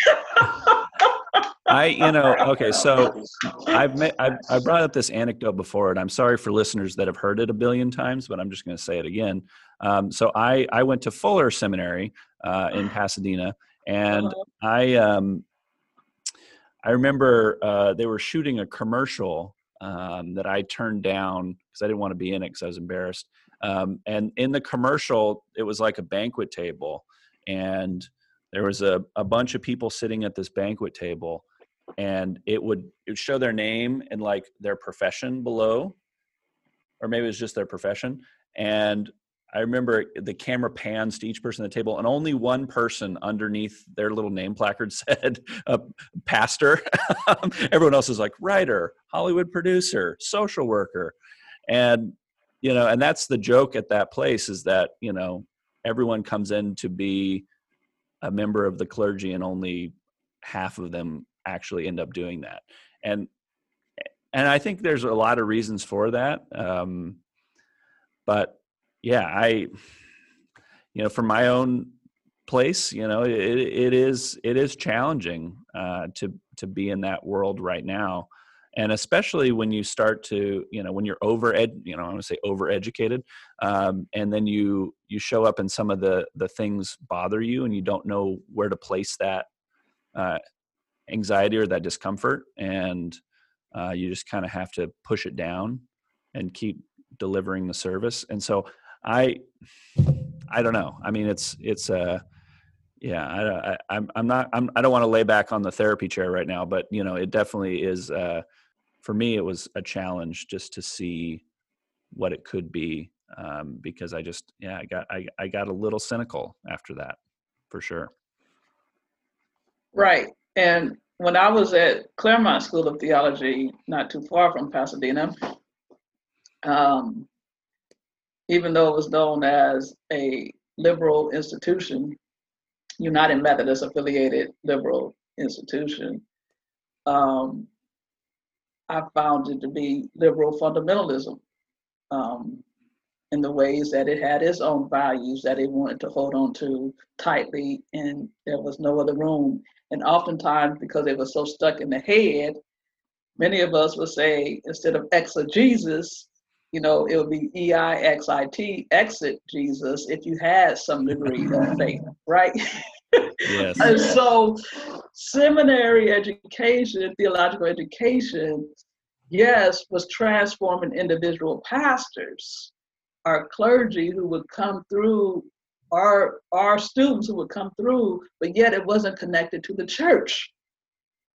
I, you know, okay, so I've, met, I've I brought up this anecdote before, and I'm sorry for listeners that have heard it a billion times, but I'm just going to say it again. Um, so I I went to Fuller Seminary uh, in Pasadena, and uh-huh. I um, I remember uh, they were shooting a commercial um, that I turned down because I didn't want to be in it because I was embarrassed. Um, and in the commercial, it was like a banquet table, and there was a, a bunch of people sitting at this banquet table and it would it would show their name and like their profession below or maybe it was just their profession and i remember the camera pans to each person at the table and only one person underneath their little name placard said uh, pastor. Everyone else is like writer hollywood producer social worker. And you know and that's the joke at that place is that you know everyone comes in to be a member of the clergy and only half of them actually end up doing that. And and i think there's a lot of reasons for that um, but yeah i you know from my own place you know it, it is it is challenging uh, to to be in that world right now. And especially when you start to you know when you're over ed you know i want to say over educated um, and then you you show up and some of the the things bother you and you don't know where to place that uh, anxiety or that discomfort and uh, you just kind of have to push it down and keep delivering the service. And so i i don't know. I mean it's it's uh yeah i, i'm i'm not I'm, i don't want to lay back on the therapy chair right now but you know it definitely is uh for me it was a challenge just to see what it could be um, because i just yeah i got I, I got a little cynical after that for sure. Right and when I was at Claremont School of Theology, not too far from Pasadena, um, even though it was known as a liberal institution, United Methodist affiliated liberal institution, um, I found it to be liberal fundamentalism um, in the ways that it had its own values that it wanted to hold on to tightly, and there was no other room. And oftentimes, because it was so stuck in the head, many of us would say instead of exegesis, you know, it would be E I X I T, exit Jesus, if you had some degree of faith, right? Yes. and so, seminary education, theological education, yes, was transforming individual pastors, our clergy who would come through our our students who would come through, but yet it wasn't connected to the church.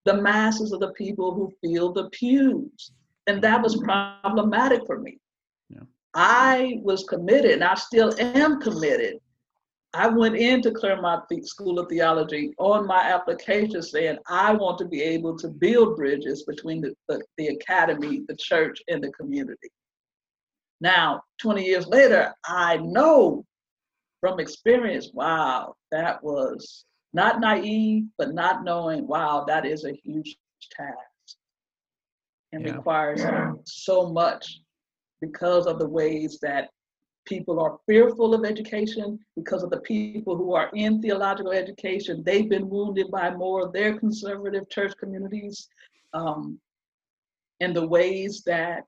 The masses of the people who fill the pews. And that was problematic for me. Yeah. I was committed, and I still am committed. I went into Claremont School of Theology on my application saying I want to be able to build bridges between the, the, the academy, the church, and the community. Now, 20 years later, I know from experience, wow, that was not naive, but not knowing, wow, that is a huge task and yeah. requires so much because of the ways that people are fearful of education, because of the people who are in theological education. They've been wounded by more of their conservative church communities, um, and the ways that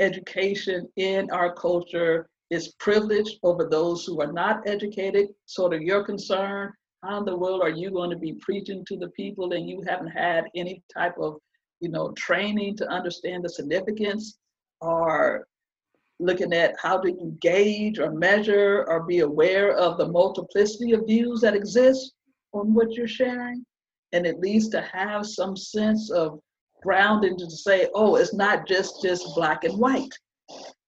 education in our culture is privileged over those who are not educated. Sort of your concern how in the world are you going to be preaching to the people and you haven't had any type of you know training to understand the significance or looking at how do you gauge or measure or be aware of the multiplicity of views that exist on what you're sharing. And at least to have some sense of grounding to say oh it's not just just black and white.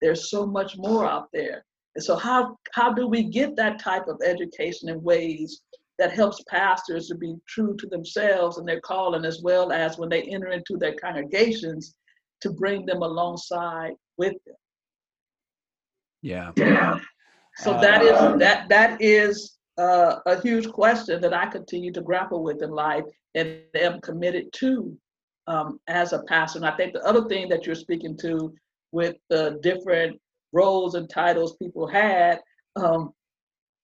There's so much more out there. And so how how do we get that type of education in ways that helps pastors to be true to themselves and their calling as well as when they enter into their congregations to bring them alongside with them yeah. So uh, that is that that is uh, a huge question that I continue to grapple with in life and am committed to um, as a pastor. And I think the other thing that you're speaking to with the different roles and titles people had um,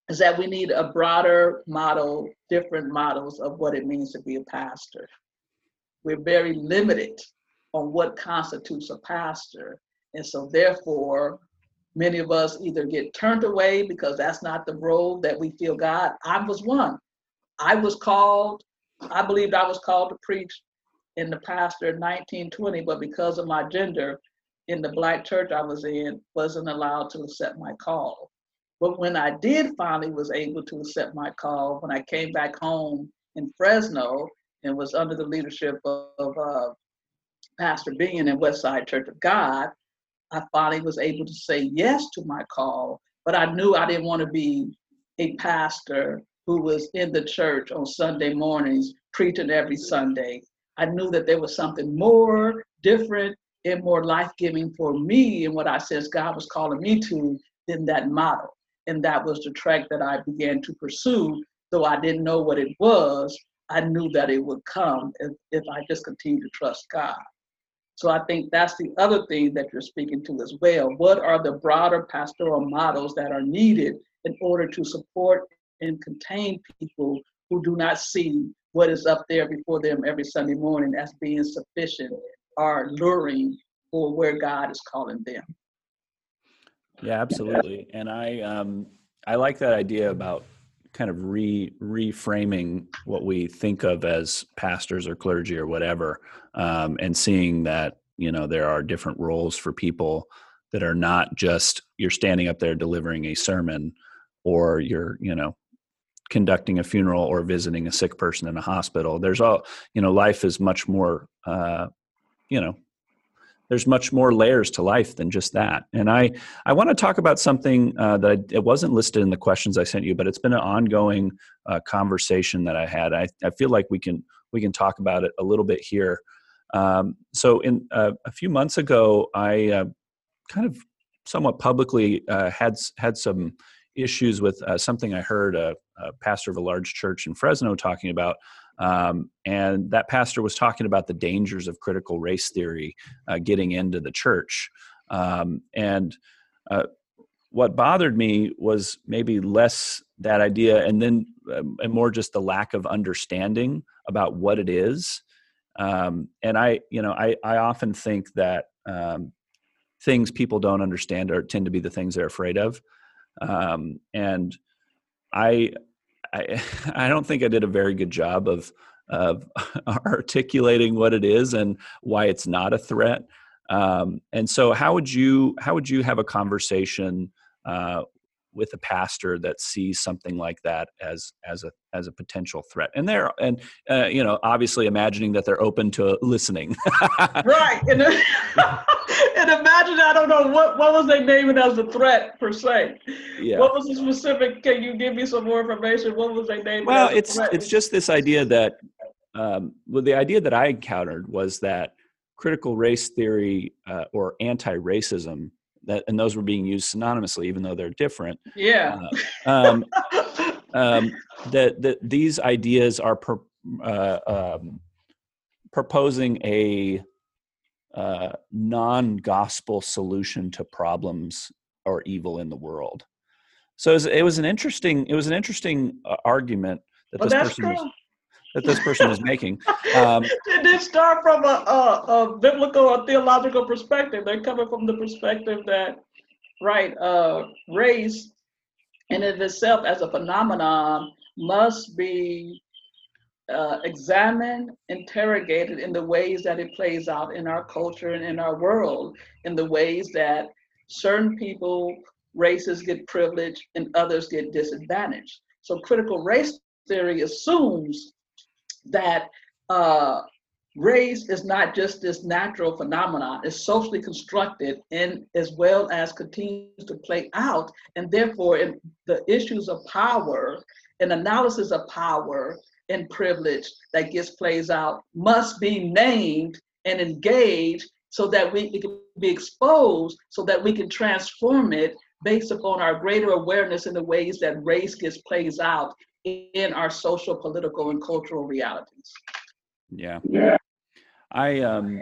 is that we need a broader model, different models of what it means to be a pastor. We're very limited on what constitutes a pastor. And so, therefore, Many of us either get turned away because that's not the role that we feel God. I was one. I was called, I believed I was called to preach in the pastor in 1920, but because of my gender in the black church I was in, wasn't allowed to accept my call. But when I did finally was able to accept my call, when I came back home in Fresno and was under the leadership of, of uh, Pastor Bean in Westside Church of God, I finally was able to say yes to my call, but I knew I didn't want to be a pastor who was in the church on Sunday mornings preaching every Sunday. I knew that there was something more different and more life giving for me and what I says God was calling me to than that model. And that was the track that I began to pursue. Though I didn't know what it was, I knew that it would come if, if I just continued to trust God. So I think that's the other thing that you're speaking to as well. What are the broader pastoral models that are needed in order to support and contain people who do not see what is up there before them every Sunday morning as being sufficient or luring for where God is calling them? Yeah, absolutely. And I um, I like that idea about kind of re reframing what we think of as pastors or clergy or whatever, um, and seeing that you know there are different roles for people that are not just you're standing up there delivering a sermon or you're you know conducting a funeral or visiting a sick person in a hospital. There's all you know life is much more uh, you know there's much more layers to life than just that. And I, I want to talk about something uh, that I, it wasn't listed in the questions I sent you, but it's been an ongoing uh, conversation that I had. I, I feel like we can we can talk about it a little bit here. Um, so, in uh, a few months ago, I uh, kind of somewhat publicly uh, had had some issues with uh, something I heard a, a pastor of a large church in Fresno talking about um, and that pastor was talking about the dangers of critical race theory uh, getting into the church. Um, and uh, what bothered me was maybe less that idea and then um, and more just the lack of understanding about what it is. Um, and I, you know, I, I often think that um, things people don't understand are tend to be the things they're afraid of. And I, I, I don't think I did a very good job of of articulating what it is and why it's not a threat. Um, and so, how would you how would you have a conversation uh, with a pastor that sees something like that as as a as a potential threat? And they're and uh, you know obviously imagining that they're open to listening. Right and, imagine i don't know what what was they naming as a threat per se? Yeah. what was the specific can you give me some more information? What was they naming well it's it's just this idea that um, well the idea that i encountered was that critical race theory uh, or anti-racism that and those were being used synonymously even though they're different. Yeah. Uh, um, um, that that these ideas are per, uh, um, proposing a uh, non-gospel solution to problems or evil in the world so it was, it was an interesting it was an interesting uh, argument that well, this person was that this person is making. Um, Did it start from a, a, a, biblical or theological perspective? They're coming from the perspective that, right, uh, race in of itself as a phenomenon must be uh, examined, interrogated in the ways that it plays out in our culture and in our world, in the ways that certain people, races get privileged and others get disadvantaged. So critical race theory assumes that uh, race is not just this natural phenomenon, it's socially constructed and as well as continues to play out. And therefore, in the issues of power and analysis of power and privilege that gets plays out must be named and engaged so that we it can be exposed so that we can transform it based upon our greater awareness in the ways that race gets plays out in our social, political, and cultural realities. Yeah. Yeah. I um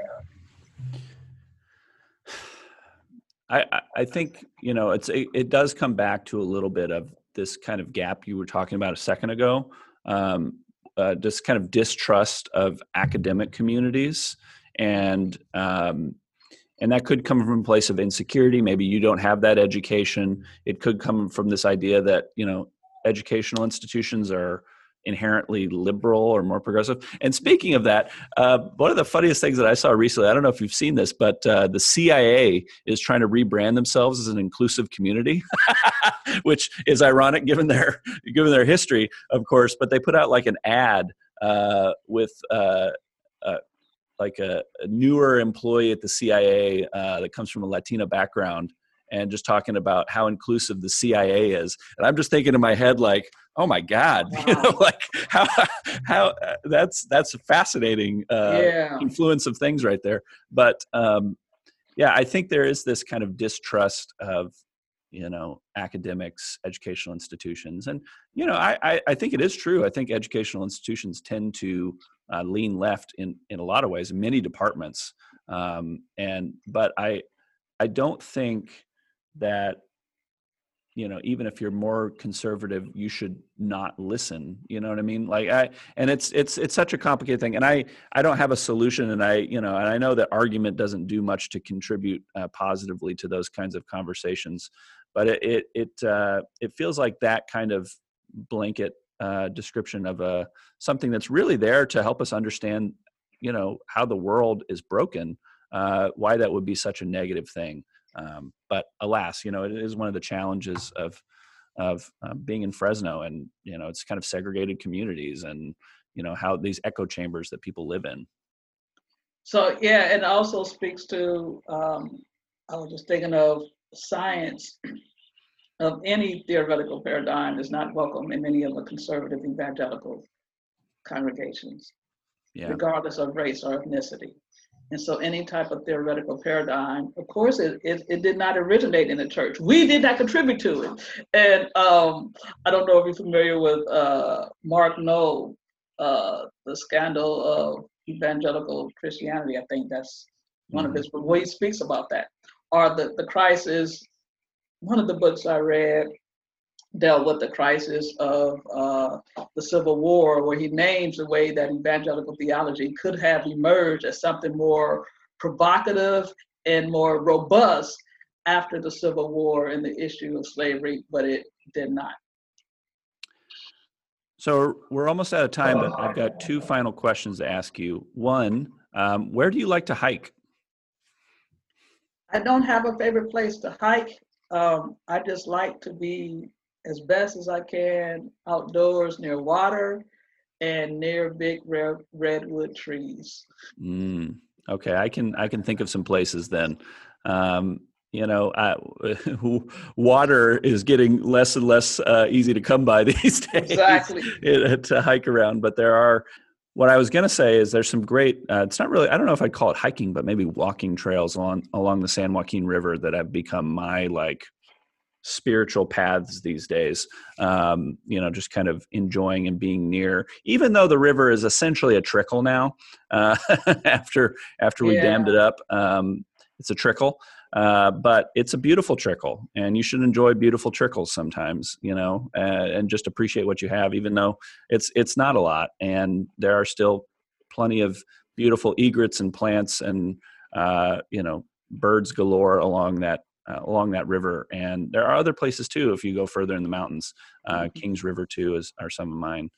I I think, you know, it's it, it does come back to a little bit of this kind of gap you were talking about a second ago. Um uh, this kind of distrust of academic communities. And um, and that could come from a place of insecurity. Maybe you don't have that education. It could come from this idea that you know educational institutions are inherently liberal or more progressive. And speaking of that, uh, one of the funniest things that I saw recently, I don't know if you've seen this, but uh, the CIA is trying to rebrand themselves as an inclusive community, which is ironic given their given their history, of course. But they put out like an ad uh, with. Uh, uh, like a, a, newer employee at the CIA uh, that comes from a Latina background, and just talking about how inclusive the CIA is. And I'm just thinking in my head, like, oh my God, wow. you know, like how, how uh, that's, that's a fascinating uh, yeah. influence of things right there. But um, yeah, I think there is this kind of distrust of, you know, academics, educational institutions. And, you know, I, I, I think it is true. I think educational institutions tend to uh, lean left in, in a lot of ways, in many departments. Um, and, but I, I don't think that you know even if you're more conservative you should not listen you know what i mean? Like i and it's it's it's such a complicated thing and i i don't have a solution and i you know and i know that argument doesn't do much to contribute uh, positively to those kinds of conversations but it it it, uh, it feels like that kind of blanket uh, description of a uh, something that's really there to help us understand you know how the world is broken uh, why that would be such a negative thing um, but alas, you know, it is one of the challenges of of uh, being in Fresno, and you know, it's kind of segregated communities, and you know how these echo chambers that people live in. So yeah, it also speaks to. Um, I was just thinking of science of any theoretical paradigm is not welcome in many of the conservative evangelical congregations, yeah. regardless of race or ethnicity. And so any type of theoretical paradigm, of course, it, it, it, did not originate in the church. We did not contribute to it. And um, I don't know if you're familiar with uh, Mark Noll, uh, the scandal of evangelical Christianity. I think that's one mm-hmm. of his, where he speaks about that. Or the, the crisis, one of the books I read dealt with the crisis of uh, the Civil War, where he names the way that evangelical theology could have emerged as something more provocative and more robust after the Civil War and the issue of slavery, but it did not. So we're almost out of time, but I've got two final questions to ask you. One, um, where do you like to hike? I don't have a favorite place to hike. um, I just like to be as best as I can outdoors near water and near big red, redwood trees. Mm, okay, I can I can think of some places then. Um, you know, uh, water is getting less and less uh, easy to come by these days exactly. to hike around. But there are, what I was going to say is there's some great, uh, it's not really, I don't know if I'd call it hiking, but maybe walking trails along, along the San Joaquin River that have become my like spiritual paths these days. Um, you know, just kind of enjoying and being near, even though the river is essentially a trickle now uh, after, after we yeah. dammed it up. Um, it's a trickle. Uh, but it's a beautiful trickle, and you should enjoy beautiful trickles sometimes, you know, uh, and just appreciate what you have, even though it's it's not a lot, and there are still plenty of beautiful egrets and plants and uh, you know birds galore along that uh, along that river. And there are other places too if you go further in the mountains. Uh, mm-hmm. Kings River too is are some of mine.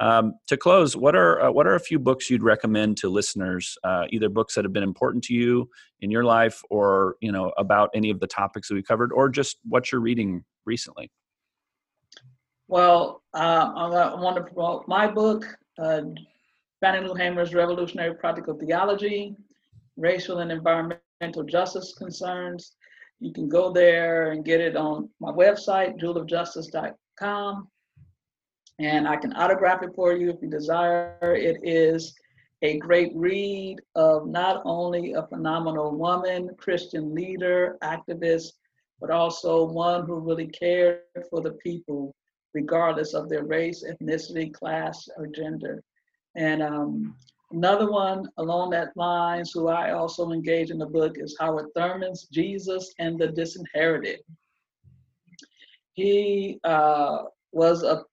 Um, to close, what are uh, what are a few books you'd recommend to listeners? Uh, either books that have been important to you in your life, or you know about any of the topics that we covered, or just what you're reading recently. Well, uh, I want to promote my book, uh, Fannie Lou Hamer's Revolutionary Practical Theology, Racial and Environmental Justice Concerns. You can go there and get it on my website, jewelofjustice.com and I can autograph it for you if you desire. It is a great read of not only a phenomenal woman, Christian leader, activist, but also one who really cared for the people, regardless of their race, ethnicity, class, or gender. And um, another one along that lines, who I also engage in the book, is Howard Thurman's Jesus and the Disinherited. He uh, was a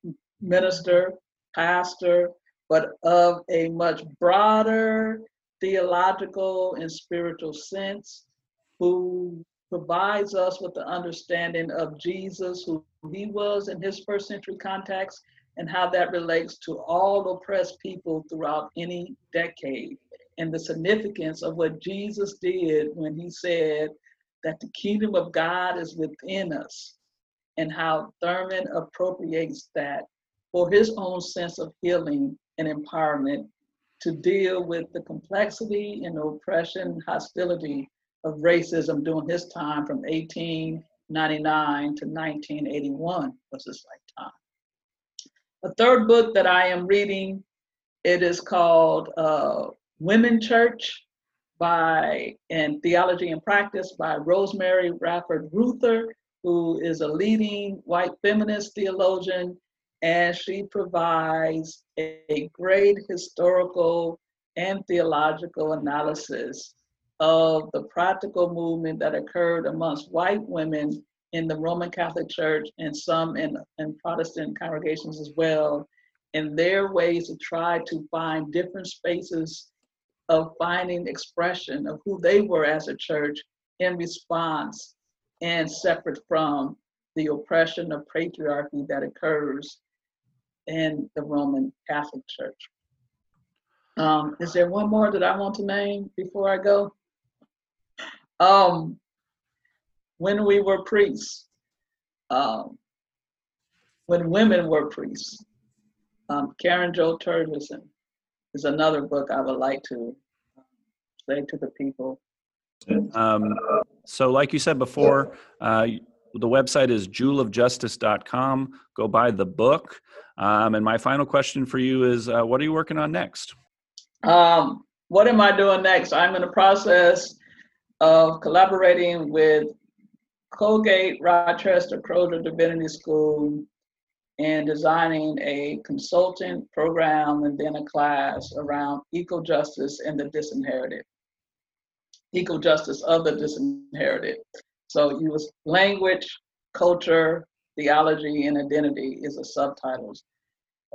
minister, pastor, but of a much broader theological and spiritual sense, who provides us with the understanding of Jesus, who he was in his first century context, and how that relates to all oppressed people throughout any decade, and the significance of what Jesus did when he said that the kingdom of God is within us, and how Thurman appropriates that for his own sense of healing and empowerment to deal with the complexity and oppression, hostility of racism during his time from 1899 to 1981 was his lifetime. A third book that I am reading, it is called uh, Women Church by and Theology and Practice by Rosemary Radford Ruether, who is a leading white feminist theologian and she provides a great historical and theological analysis of the practical movement that occurred amongst white women in the Roman Catholic Church and some in, in Protestant congregations as well, in their ways to try to find different spaces of finding expression of who they were as a church in response and separate from the oppression of patriarchy that occurs in the Roman Catholic Church. Um, is there one more that I want to name before I go? Um, when we were priests, um, when women were priests, um, Karen Jo Torjesen is another book I would like to say to the people. Um, so, like you said before, uh, the website is jewelofjustice.com. Go buy the book. Um, and my final question for you is uh, what are you working on next? Um, what am I doing next? I'm in the process of collaborating with Colgate Rochester Crozer Divinity School and designing a consultant program and then a class around eco justice and the disinherited. Eco justice of the disinherited. So use language, culture, theology, and identity is the subtitles.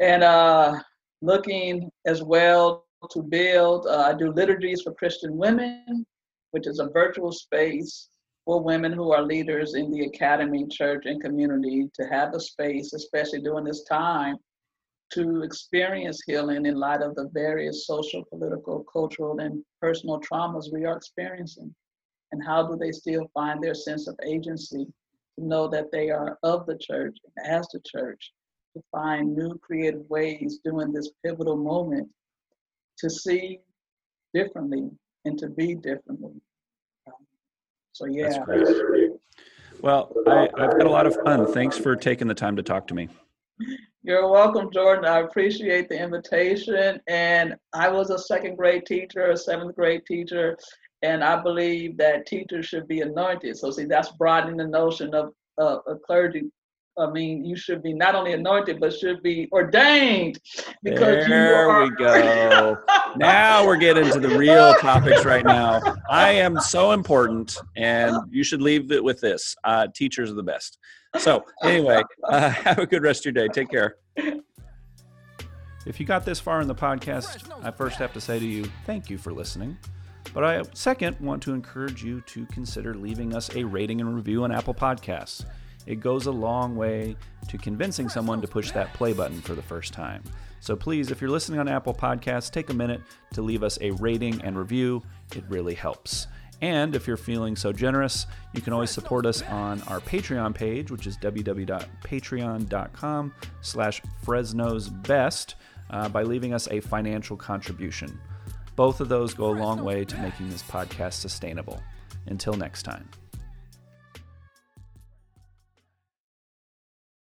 And uh, looking as well to build, uh, I do liturgies for Christian women, which is a virtual space for women who are leaders in the academy, church, and community to have a space, especially during this time, to experience healing in light of the various social, political, cultural, and personal traumas we are experiencing and how do they still find their sense of agency to know that they are of the church and as the church to find new creative ways during this pivotal moment to see differently and to be differently. So yeah. That's great. Well, I, I've had a lot of fun. Thanks for taking the time to talk to me. You're welcome, Jordan. I appreciate the invitation. And I was a second grade teacher, a seventh grade teacher, and I believe that teachers should be anointed. So, see, that's broadening the notion of uh, a clergy. I mean, you should be not only anointed, but should be ordained. Because there are... we go. now we're getting to the real topics right now. I am so important, and you should leave it with this: uh, teachers are the best. So, anyway, uh, have a good rest of your day. Take care. If you got this far in the podcast, I first have to say to you, thank you for listening. But I, second, want to encourage you to consider leaving us a rating and review on Apple Podcasts. It goes a long way to convincing someone to push that play button for the first time. So please, if you're listening on Apple Podcasts, take a minute to leave us a rating and review. It really helps. And if you're feeling so generous, you can always support us on our Patreon page, which is www.patreon.com slash Fresno's Best uh, by leaving us a financial contribution. Both of those go a long way to making this podcast sustainable. Until next time.